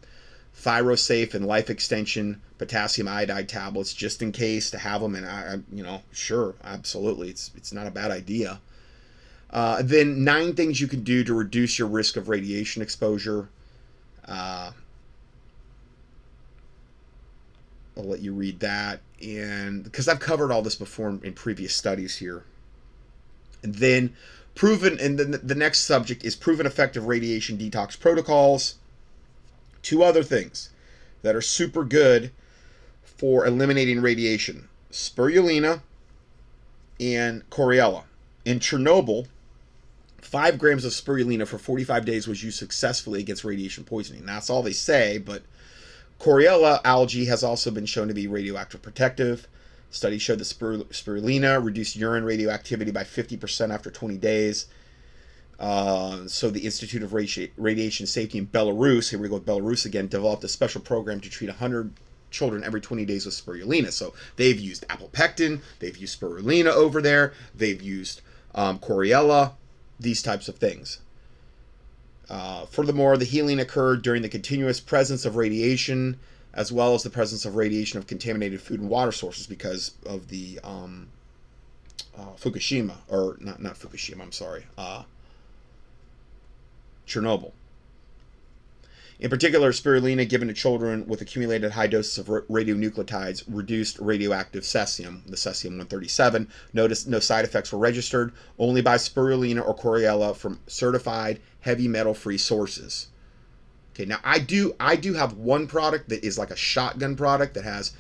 Thyrosafe and Life Extension potassium iodide tablets just in case to have them. And I, you know, sure, absolutely, it's it's not a bad idea. Uh, then nine things you can do to reduce your risk of radiation exposure. Uh, I'll let you read that, and because I've covered all this before in, in previous studies here. And then proven, and then the next subject is proven effective radiation detox protocols two other things that are super good for eliminating radiation spirulina and Chlorella. In Chernobyl, five grams of spirulina for 45 days was used successfully against radiation poisoning. That's all they say, but Chlorella algae has also been shown to be radioactive protective. Studies showed that spirulina reduced urine radioactivity by 50% after 20 days uh, so the Institute of Radiation Safety in Belarus, here we go with Belarus again, developed a special program to treat 100 children every 20 days with spirulina. So they've used apple pectin, they've used spirulina over there, they've used um, Chlorella, these types of things. Uh, furthermore, the healing occurred during the continuous presence of radiation, as well as the presence of radiation of contaminated food and water sources because of the um, uh, Fukushima, or not not Fukushima. I'm sorry. Uh, Chernobyl. In particular, spirulina given to children with accumulated high doses of radionuclides reduced radioactive cesium, the cesium 137. Notice no side effects were registered, only by spirulina or Chlorella from certified heavy metal free sources. Okay, now I do I do have one product that is like a shotgun product that has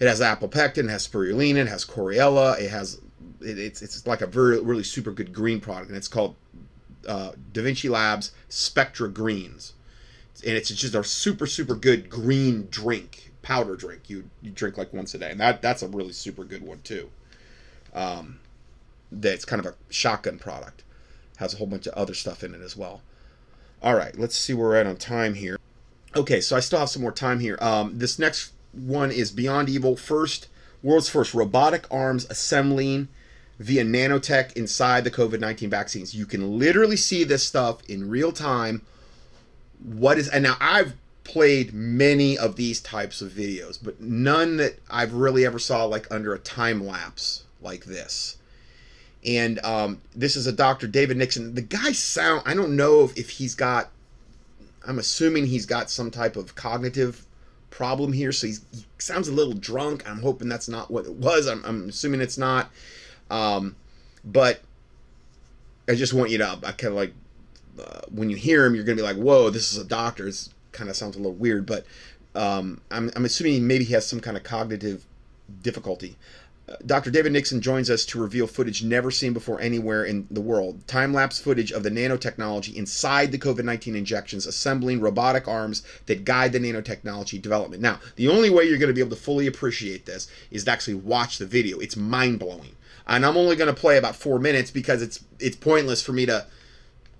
it has apple pectin, it has spirulina, it has Chlorella, it has it, it's it's like a very really super good green product, and it's called uh, Da Vinci Labs Spectra Greens, and it's just a super super good green drink, powder drink. You you drink like once a day, and that that's a really super good one too. Um, that's kind of a shotgun product. Has a whole bunch of other stuff in it as well. All right, let's see where we're at on time here. Okay, so I still have some more time here. Um, this next one is Beyond Evil. First, world's first robotic arms assembling via nanotech inside the COVID 19 vaccines. You can literally see this stuff in real time. What is, and now I've played many of these types of videos, but none that I've really ever saw like under a time lapse like this. And um, this is a Dr. David Nixon. The guy sound, I don't know if, if he's got, I'm assuming he's got some type of cognitive problem here. So he sounds a little drunk. I'm hoping that's not what it was. I'm, I'm assuming it's not. Um, but I just want you to, I kind of like, uh, when you hear him, you're going to be like, whoa, this is a doctor. It kind of sounds a little weird, but um, I'm, I'm assuming maybe he has some kind of cognitive difficulty. Uh, Dr. David Nixon joins us to reveal footage never seen before anywhere in the world. Time lapse footage of the nanotechnology inside the COVID 19 injections, assembling robotic arms that guide the nanotechnology development. Now, the only way you're going to be able to fully appreciate this is to actually watch the video. It's mind blowing and I'm only going to play about four minutes because it's it's pointless for me to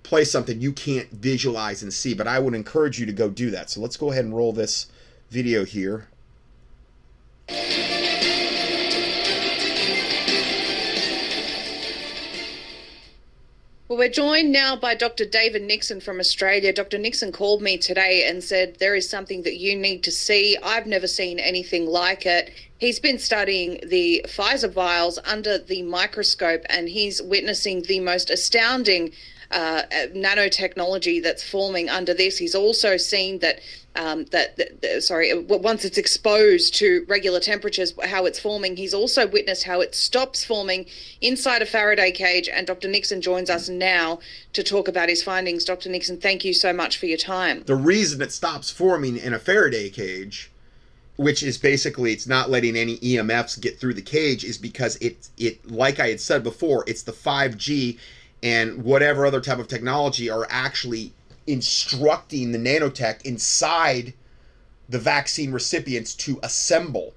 play something you can't visualize and see. But I would encourage you to go do that. So let's go ahead and roll this video here. Well, we're joined now by Dr. David Nixon from Australia. Dr. Nixon called me today and said, There is something that you need to see. I've never seen anything like it. He's been studying the Pfizer vials under the microscope and he's witnessing the most astounding uh, nanotechnology that's forming under this. He's also seen that um, that, that, sorry once it's exposed to regular temperatures how it's forming he's also witnessed how it stops forming inside a faraday cage and dr nixon joins us now to talk about his findings dr nixon thank you so much for your time the reason it stops forming in a faraday cage which is basically it's not letting any emfs get through the cage is because it it like i had said before it's the 5g and whatever other type of technology are actually instructing the nanotech inside the vaccine recipients to assemble.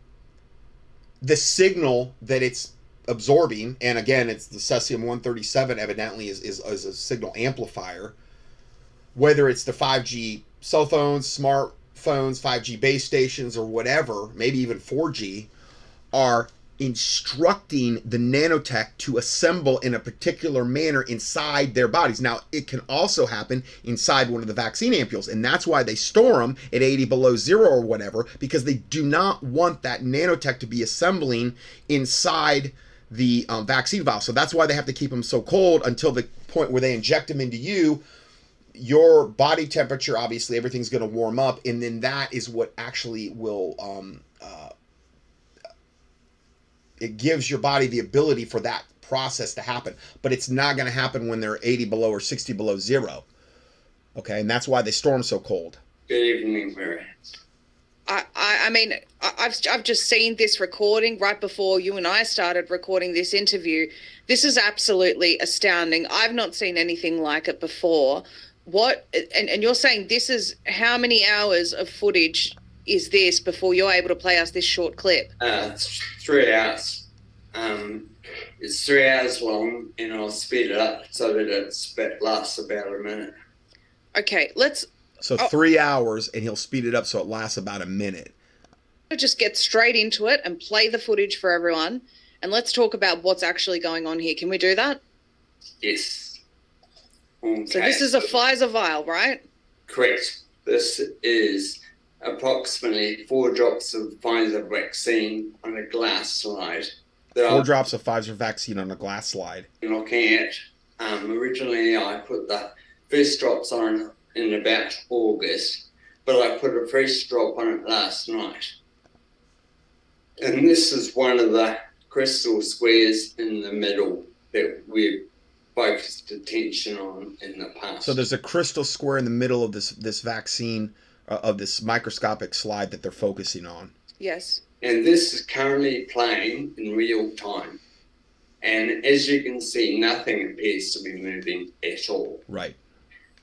The signal that it's absorbing, and again, it's the cesium 137 evidently is, is, is a signal amplifier, whether it's the 5G cell phones, smartphones, 5G base stations, or whatever, maybe even 4G, are instructing the nanotech to assemble in a particular manner inside their bodies. Now, it can also happen inside one of the vaccine ampules, and that's why they store them at 80 below zero or whatever, because they do not want that nanotech to be assembling inside the um, vaccine vial. So that's why they have to keep them so cold until the point where they inject them into you. Your body temperature, obviously, everything's going to warm up, and then that is what actually will um, uh, it gives your body the ability for that process to happen. But it's not going to happen when they're 80 below or 60 below zero. Okay, and that's why they storm so cold. Good evening, Mary. I, I, I mean, I- I've, I've just seen this recording right before you and I started recording this interview. This is absolutely astounding. I've not seen anything like it before. What, and, and you're saying this is how many hours of footage is this before you're able to play us this short clip? Uh, three hours. Um, it's three hours long, and I'll speed it up so that it sp- lasts about a minute. Okay, let's So Oh. three hours, and he'll speed it up so it lasts about a minute. just get straight into it and play the footage for everyone. And let's talk about what's actually going on here. Can we do that? Yes. Okay. So this is a Pfizer vial, right? correct. This is approximately four drops of Pfizer vaccine on a glass slide. That Four I'll drops of Pfizer vaccine on a glass slide. be looking at. Um, originally, I put the first drops on in about August, but I put a fresh drop on it last night. And this is one of the crystal squares in the middle that we've focused attention on in the past. So there's a crystal square in the middle of this this vaccine uh, of this microscopic slide that they're focusing on. Yes. and this is currently playing in real time. And as you can see, nothing appears to be moving at all. Right.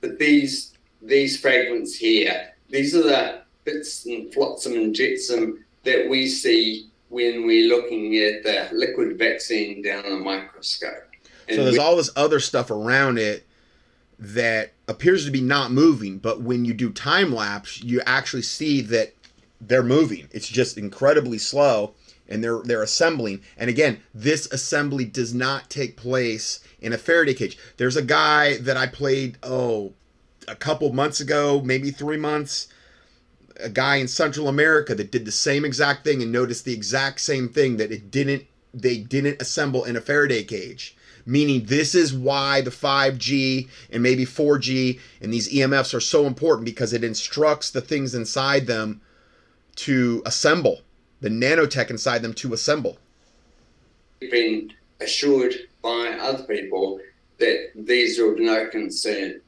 But these these fragments here, these are the bits and flotsam and jetsam that we see when we're looking at the liquid vaccine down the microscope. And So there's we- all this other stuff around it that appears to be not moving, but when you do time lapse, you actually see that they're moving. It's just incredibly slow and they're they're assembling. And again, this assembly does not take place in a Faraday cage. There's a guy that I played oh a couple months ago, maybe 3 months, a guy in Central America that did the same exact thing and noticed the exact same thing that it didn't they didn't assemble in a Faraday cage. Meaning this is why the 5G and maybe 4G and these EMFs are so important because it instructs the things inside them to assemble, the nanotech inside them to assemble. been assured by other people that these are of no concern.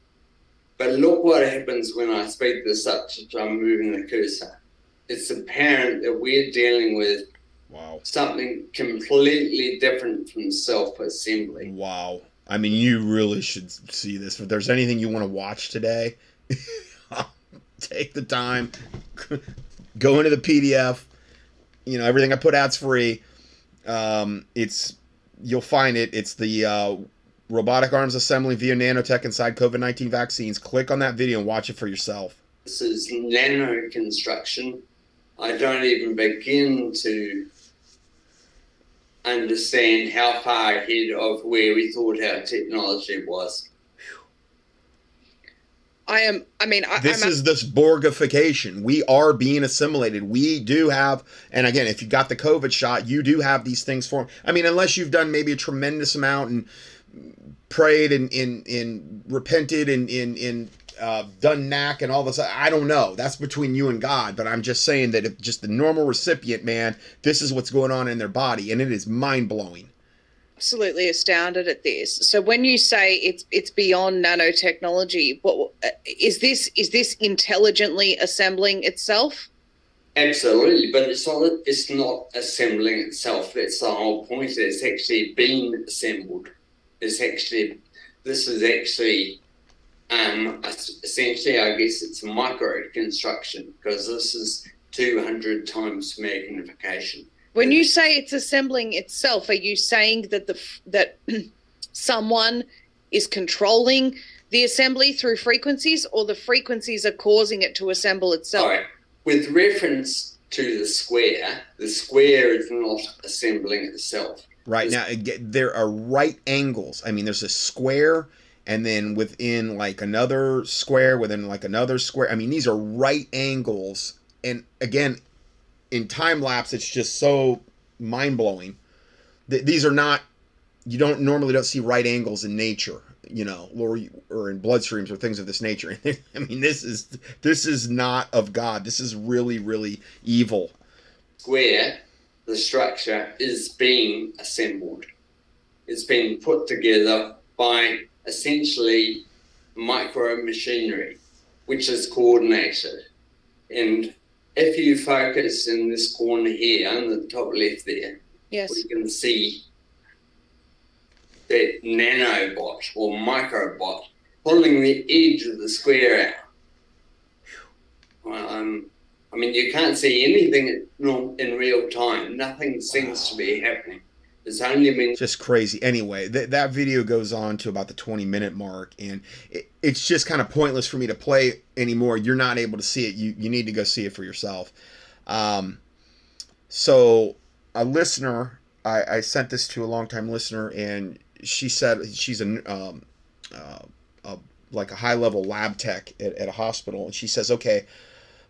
But look what happens when I speed this up I'm moving the cursor. It's apparent that we're dealing with Wow. something completely different from self assembly. Wow. I mean, you really should see this. If there's anything you want to watch today, take the time, go into the PDF. You know, everything I put out's free. Um, it's you'll find it. It's the uh, robotic arms assembly via nanotech inside COVID nineteen vaccines. Click on that video and watch it for yourself. This is nano construction. I don't even begin to understand how far ahead of where we thought our technology was. I am. I mean, I, this I'm, is this Borgification. We are being assimilated. We do have, and again, if you got the COVID shot, you do have these things for. I mean, unless you've done maybe a tremendous amount and prayed and in in repented and in in uh, done NAC and all this. I don't know. That's between you and God. But I'm just saying that if just the normal recipient, man, this is what's going on in their body, and it is mind blowing. absolutely astounded at this. So when you say it's it's beyond nanotechnology, what is this? Is this intelligently assembling itself? Absolutely, but it's not. It's not assembling itself. That's the whole point. It's actually being assembled. It's actually. This is actually um, essentially, I guess it's a micro construction because this is 200 times magnification. When you say it's assembling itself, are you saying that the that someone is controlling the assembly through frequencies, or the frequencies are causing it to assemble itself? All right. With reference to the square, the square is not assembling itself. Right now, there are right angles. I mean, there's a square and then within like another square, within like another square. I mean, these are right angles. And again, in time lapse, it's just so mind blowing. These are not. You don't normally don't see right angles in nature, you know, or or in bloodstreams or things of this nature. I mean, this is this is not of God. This is really really evil. Square, the structure is being assembled. It's being put together by essentially micro machinery, which is coordinated. And if you focus in this corner here, on the top left there, yes. we can see that nanobot or microbot pulling the edge of the square out. Um, I mean, you can't see anything in real time. Nothing seems to be happening. It's just crazy. Anyway, th- that video goes on to about the 20 minute mark, and it, it's just kind of pointless for me to play anymore. You're not able to see it. You you need to go see it for yourself. Um, so a listener, I, I sent this to a longtime listener, and she said she's a, um, uh, like a high level lab tech at, at a hospital, and she says, okay.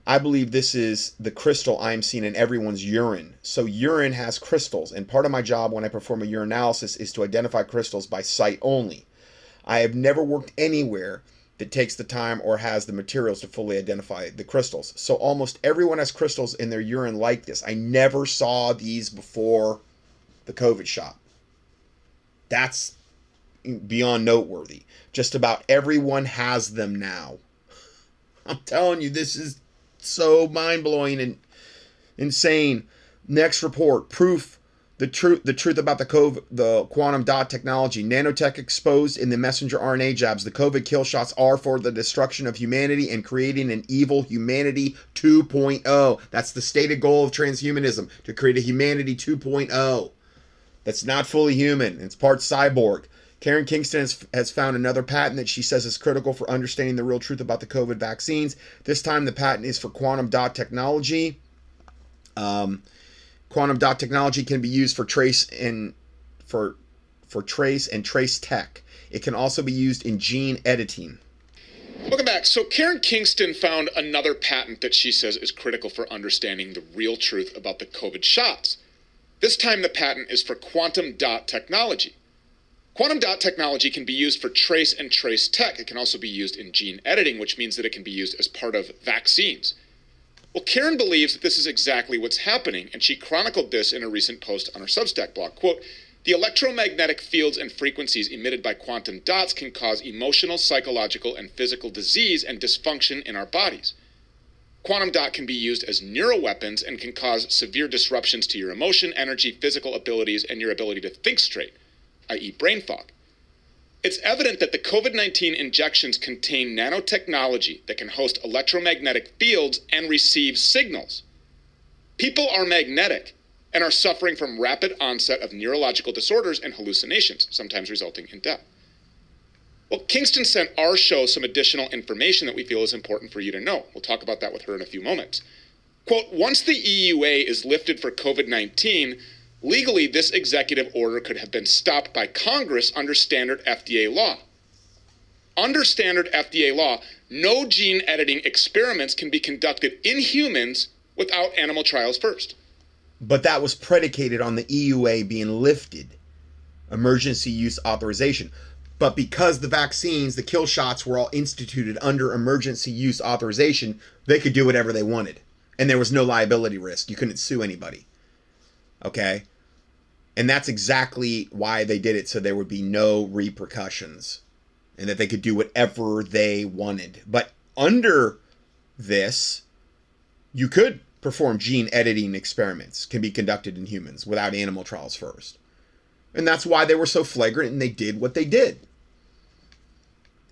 I believe this is the crystal I'm seeing in everyone's urine. So urine has crystals, and part of my job when I perform a urinalysis is to identify crystals by sight only. I have never worked anywhere that takes the time or has the materials to fully identify the crystals. So almost everyone has crystals in their urine like this. I never saw these before the COVID shot. That's beyond noteworthy. Just about everyone has them now. I'm telling you, this is so mind blowing and insane. Next report proof the truth the truth about the COVID, the quantum dot technology. Nanotech exposed in the messenger RNA jabs. The COVID kill shots are for the destruction of humanity and creating an evil humanity 2.0 that's the stated goal of transhumanism to create a humanity 2.0 that's not fully human. It's part cyborg Karen Kingston has, has found another patent that she says is critical for understanding the real truth about the COVID vaccines. This time, the patent is for quantum dot technology. Um, quantum dot technology can be used for trace and for for trace and trace tech. It can also be used in gene editing. Welcome back. So Karen Kingston found another patent that she says is critical for understanding the real truth about the COVID shots. This time the patent is for quantum dot technology. Quantum dot technology can be used for trace and trace tech. It can also be used in gene editing, which means that it can be used as part of vaccines. Well, Karen believes that this is exactly what's happening, and she chronicled this in a recent post on her Substack blog. Quote, the electromagnetic fields and frequencies emitted by quantum dots can cause emotional, psychological, and physical disease and dysfunction in our bodies. Quantum dot can be used as neuroweapons and can cause severe disruptions to your emotion, energy, physical abilities, and your ability to think straight i.e., brain fog. It's evident that the COVID 19 injections contain nanotechnology that can host electromagnetic fields and receive signals. People are magnetic and are suffering from rapid onset of neurological disorders and hallucinations, sometimes resulting in death. Well, Kingston sent our show some additional information that we feel is important for you to know. We'll talk about that with her in a few moments. Quote Once the EUA is lifted for COVID 19, Legally, this executive order could have been stopped by Congress under standard FDA law. Under standard FDA law, no gene editing experiments can be conducted in humans without animal trials first. But that was predicated on the EUA being lifted, emergency use authorization. But because the vaccines, the kill shots were all instituted under emergency use authorization, they could do whatever they wanted. And there was no liability risk. You couldn't sue anybody. Okay? And that's exactly why they did it so there would be no repercussions and that they could do whatever they wanted. But under this, you could perform gene editing experiments can be conducted in humans without animal trials first. And that's why they were so flagrant and they did what they did.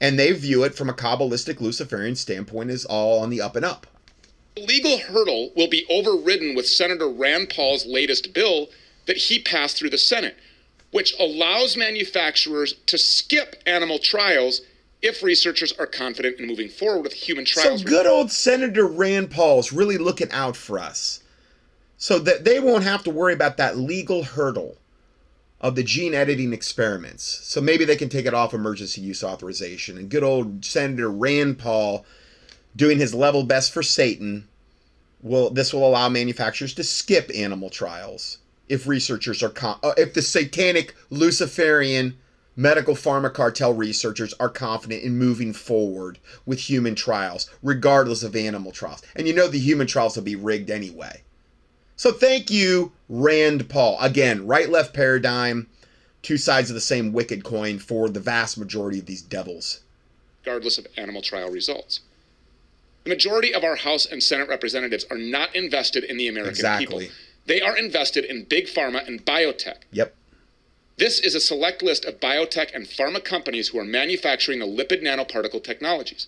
and they view it from a Kabbalistic Luciferian standpoint as all on the up and up. The legal hurdle will be overridden with Senator Rand Paul's latest bill that he passed through the Senate, which allows manufacturers to skip animal trials if researchers are confident in moving forward with human trials. So good old Senator Rand Paul's really looking out for us. So that they won't have to worry about that legal hurdle of the gene editing experiments. So maybe they can take it off emergency use authorization. And good old Senator Rand Paul doing his level best for Satan will this will allow manufacturers to skip animal trials if researchers are con- uh, if the satanic luciferian medical pharma cartel researchers are confident in moving forward with human trials regardless of animal trials. And you know the human trials will be rigged anyway. So thank you, Rand Paul. Again, right left paradigm, two sides of the same wicked coin for the vast majority of these devils. Regardless of animal trial results. The majority of our House and Senate representatives are not invested in the American Exactly. people. They are invested in big pharma and biotech. Yep. This is a select list of biotech and pharma companies who are manufacturing the lipid nanoparticle technologies.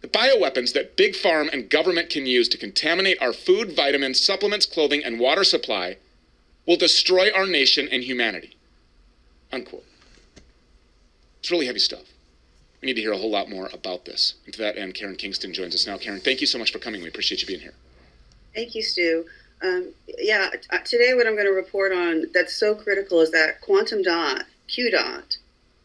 The bioweapons that big farm and government can use to contaminate our food, vitamins, supplements, clothing, and water supply will destroy our nation and humanity. Unquote. It's really heavy stuff. We need to hear a whole lot more about this. And to that end, Karen Kingston joins us now. Karen, thank you so much for coming. We appreciate you being here. Thank you, Stew. Um, yeah, t- today what I'm going to report on that's so critical is that quantum dot, Q dot,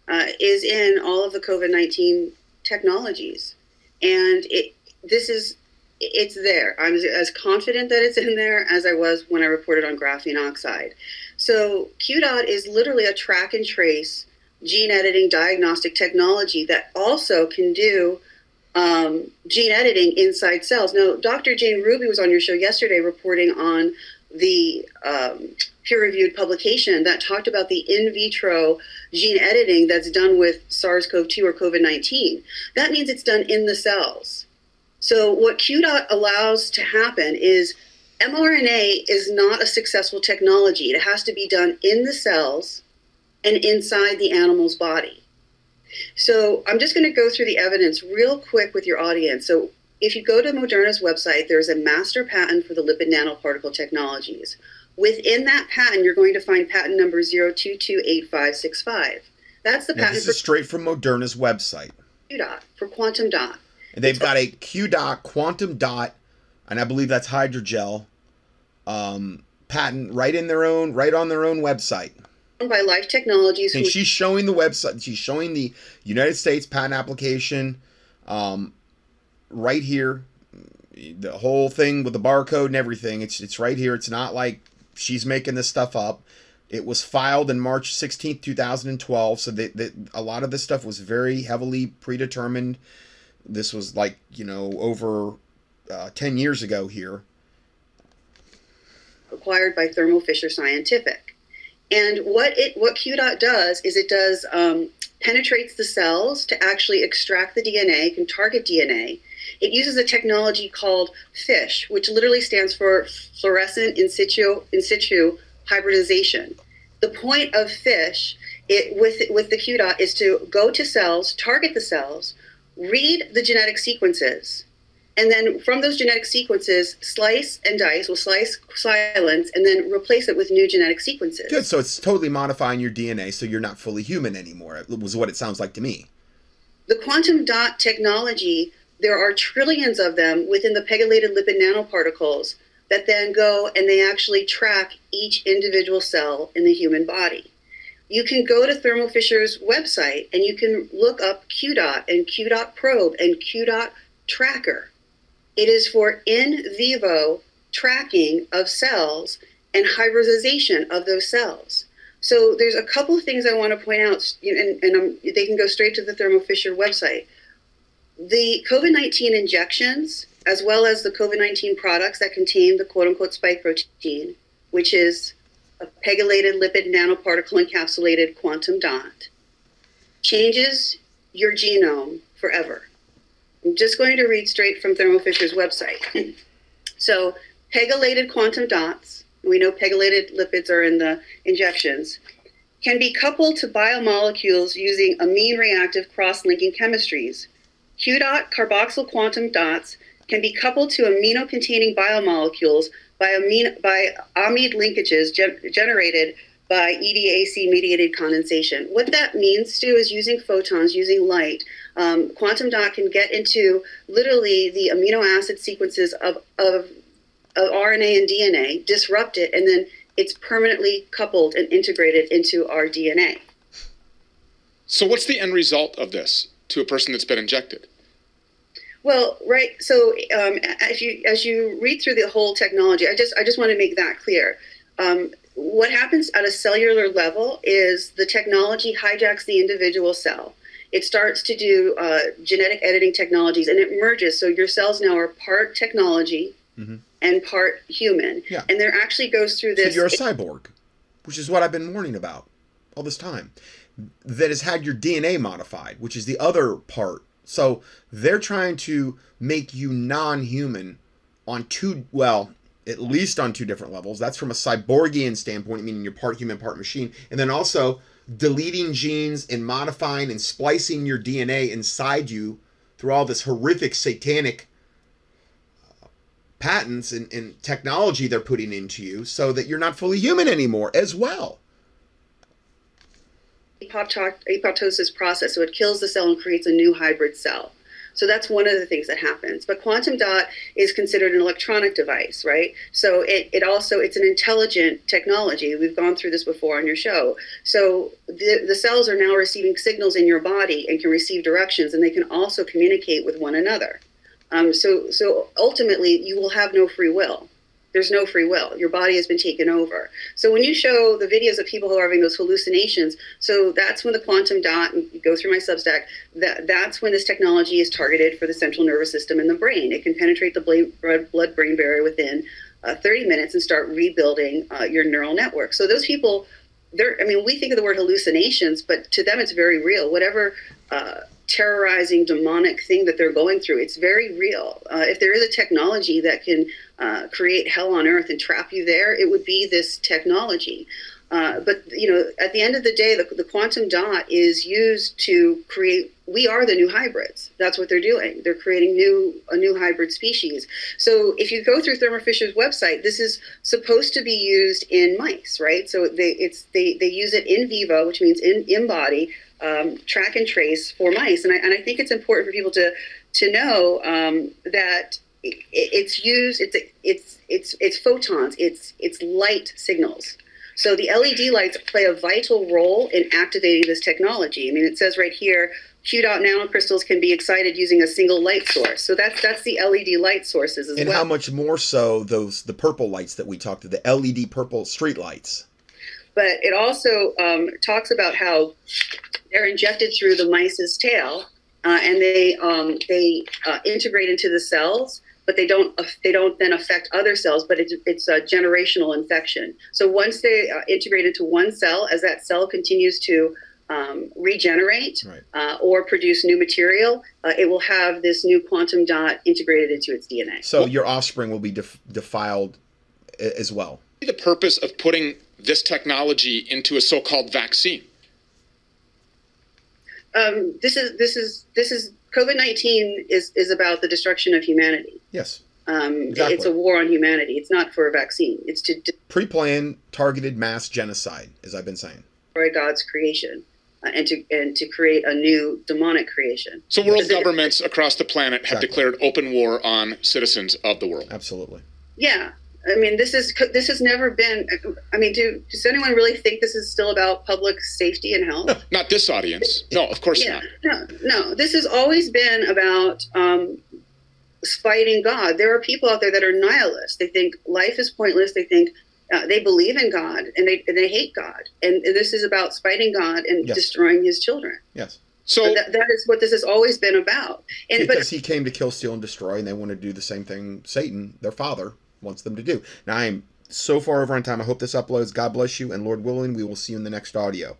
uh, is in all of the COVID 19 technologies. And it this is it's there. I'm as- as confident that it's in there as I was when I reported on graphene oxide. So QDOT is literally a track and trace gene editing diagnostic technology that also can do um, gene editing inside cells. Now, Dr. Jane Ruby was on your show yesterday reporting on the um, peer reviewed publication that talked about the in vitro gene editing that's done with SARS CoV 2 or COVID 19. That means it's done in the cells. So, what QDOT allows to happen is mRNA is not a successful technology. It has to be done in the cells and inside the animal's body. So I'm just going to go through the evidence real quick with your audience. So if you go to Moderna's website, there's a master patent for the lipid nanoparticle technologies. Within that patent, you're going to find patent number 0228565. That's the Now, patent this is straight from Moderna's website. Q dot, for quantum dot. And they've got a Q dot, quantum dot, and I believe that's hydrogel um, patent right in their own, right on their own website. By Life Technologies. And she's showing the website. She's showing the United States patent application um, right here. The whole thing with the barcode and everything. It's it's right here. It's not like she's making this stuff up. It was filed in March 16th, 2012. So that, that a lot of this stuff was very heavily predetermined. This was like, you know, over uh, 10 years ago here. acquired by Thermo Fisher Scientific. And what it what QDOT does is it does um, penetrates the cells to actually extract the DNA, can target DNA. It uses a technology called FISH, which literally stands for fluorescent in situ in situ hybridization. The point of FISH it, with with the QDOT is to go to cells, target the cells, read the genetic sequences, and then from those genetic sequences, slice and dice, will slice, silence, and then replace it with new genetic sequences. Good. So it's totally modifying your DNA so you're not fully human anymore. It was what it sounds like to me. The quantum dot technology, there are trillions of them within the pegylated lipid nanoparticles that then go and they actually track each individual cell in the human body. You can go to Thermo Fisher's website and you can look up QDOT and QDOT probe and QDOT tracker. It is for in vivo tracking of cells and hybridization of those cells. So there's a couple of things I want to point out, and, and they can go straight to the Thermo Fisher website. The COVID 19 injections, as well as the COVID 19 products that contain the quote unquote spike protein, which is a pegylated lipid nanoparticle encapsulated quantum dot, changes your genome forever. I'm just going to read straight from Thermo Fisher's website. so, pegylated quantum dots, we know pegylated lipids are in the injections, can be coupled to biomolecules using amine reactive cross linking chemistries. Q dot carboxyl quantum dots can be coupled to amino containing biomolecules by, amine, by amide linkages gen- generated by EDAC mediated condensation. What that means, Stew, is using photons, using light. Um, quantum dot can get into literally the amino acid sequences of, of, of RNA and DNA, disrupt it, and then it's permanently coupled and integrated into our DNA. So, what's the end result of this to a person that's been injected? Well, right. So, um, as you as you read through the whole technology, I just I just want to make that clear. Um, what happens at a cellular level is the technology hijacks the individual cell. It starts to do uh, genetic editing technologies, and it merges. So your cells now are part technology Mhm. and part human. Yeah. And there actually goes through So this. you're a cyborg, which is what I've been warning about all this time. That has had your DNA modified, which is the other part. So they're trying to make you non-human on two, well, at least on two different levels. That's from a cyborgian standpoint, meaning you're part human, part machine, and then also deleting genes and modifying and splicing your DNA inside you through all this horrific satanic uh, patents and, and technology they're putting into you so that you're not fully human anymore as well. apoptosis process. So it kills the cell and creates a new hybrid cell. So that's one of the things that happens. But quantum dot is considered an electronic device, right? So it, it also it's an intelligent technology. We've gone through this before on your show. So the, the cells are now receiving signals in your body and can receive directions, and they can also communicate with one another. Um, so so ultimately, you will have no free will. There's no free will. Your body has been taken over. So when you show the videos of people who are having those hallucinations, so that's when the quantum dot, and go through my Substack, that, that's when this technology is targeted for the central nervous system in the brain. It can penetrate the blood brain barrier within uh, 30 minutes and start rebuilding uh, your neural network. So those people, they're, I mean, we think of the word hallucinations, but to them it's very real. Whatever uh, terrorizing demonic thing that they're going through, it's very real. Uh, if there is a technology that can uh, create hell on earth and trap you there, it would be this technology. Uh, but you know, at the end of the day, the, the quantum dot is used to create. We are the new hybrids. That's what they're doing. They're creating new a new hybrid species. So if you go through Thermo Fisher's website, this is supposed to be used in mice, right? So they it's they they use it in vivo, which means in in body, um, track and trace for mice. And I and I think it's important for people to to know um, that it, it's used. It's it's it's it's photons. It's it's light signals. So the LED lights play a vital role in activating this technology. I mean, it says right here, Q dot nanocrystals can be excited using a single light source. So that's that's the LED light sources as And well. And how much more so those the purple lights that we talked to, the LED purple street lights. but it also um, talks about how they're injected through the mice's tail, uh, and they um, they uh, integrate into the cells, but they don't they don't then affect other cells. But it's it's a generational infection. So once they uh, integrate into one cell, as that cell continues to um, regenerate Right. uh, or produce new material, uh, it will have this new quantum dot integrated into its DNA. So your offspring will be def- defiled as well. The purpose of putting this technology into a so-called vaccine. Um, this is this is this is COVID nineteen is is about the destruction of humanity. Yes. Um, Exactly. It's a war on humanity. It's not for a vaccine. It's to Pre-planned, targeted mass genocide, as I've been saying. destroy God's creation uh, and to and to create a new demonic creation. So world governments across the planet have Exactly. declared open war on citizens of the world. Absolutely. Yeah, I mean this is this has never been. I mean, do does anyone really think this is still about public safety and health? No, not this audience. No, of course yeah, not. no, no. This has always been about um, fighting God. There are people out there that are nihilists. They think life is pointless. They think uh, they believe in God and they and they hate God. And, and this is about spiting God and Yes. destroying His children. Yes. So But that, that is what this has always been about. And but Because he came to kill, steal, and destroy, and they want to do the same thing Satan, their father, wants them to do. Now, I am so far over on time. I hope this uploads. God bless you, and Lord willing, we will see you in the next audio.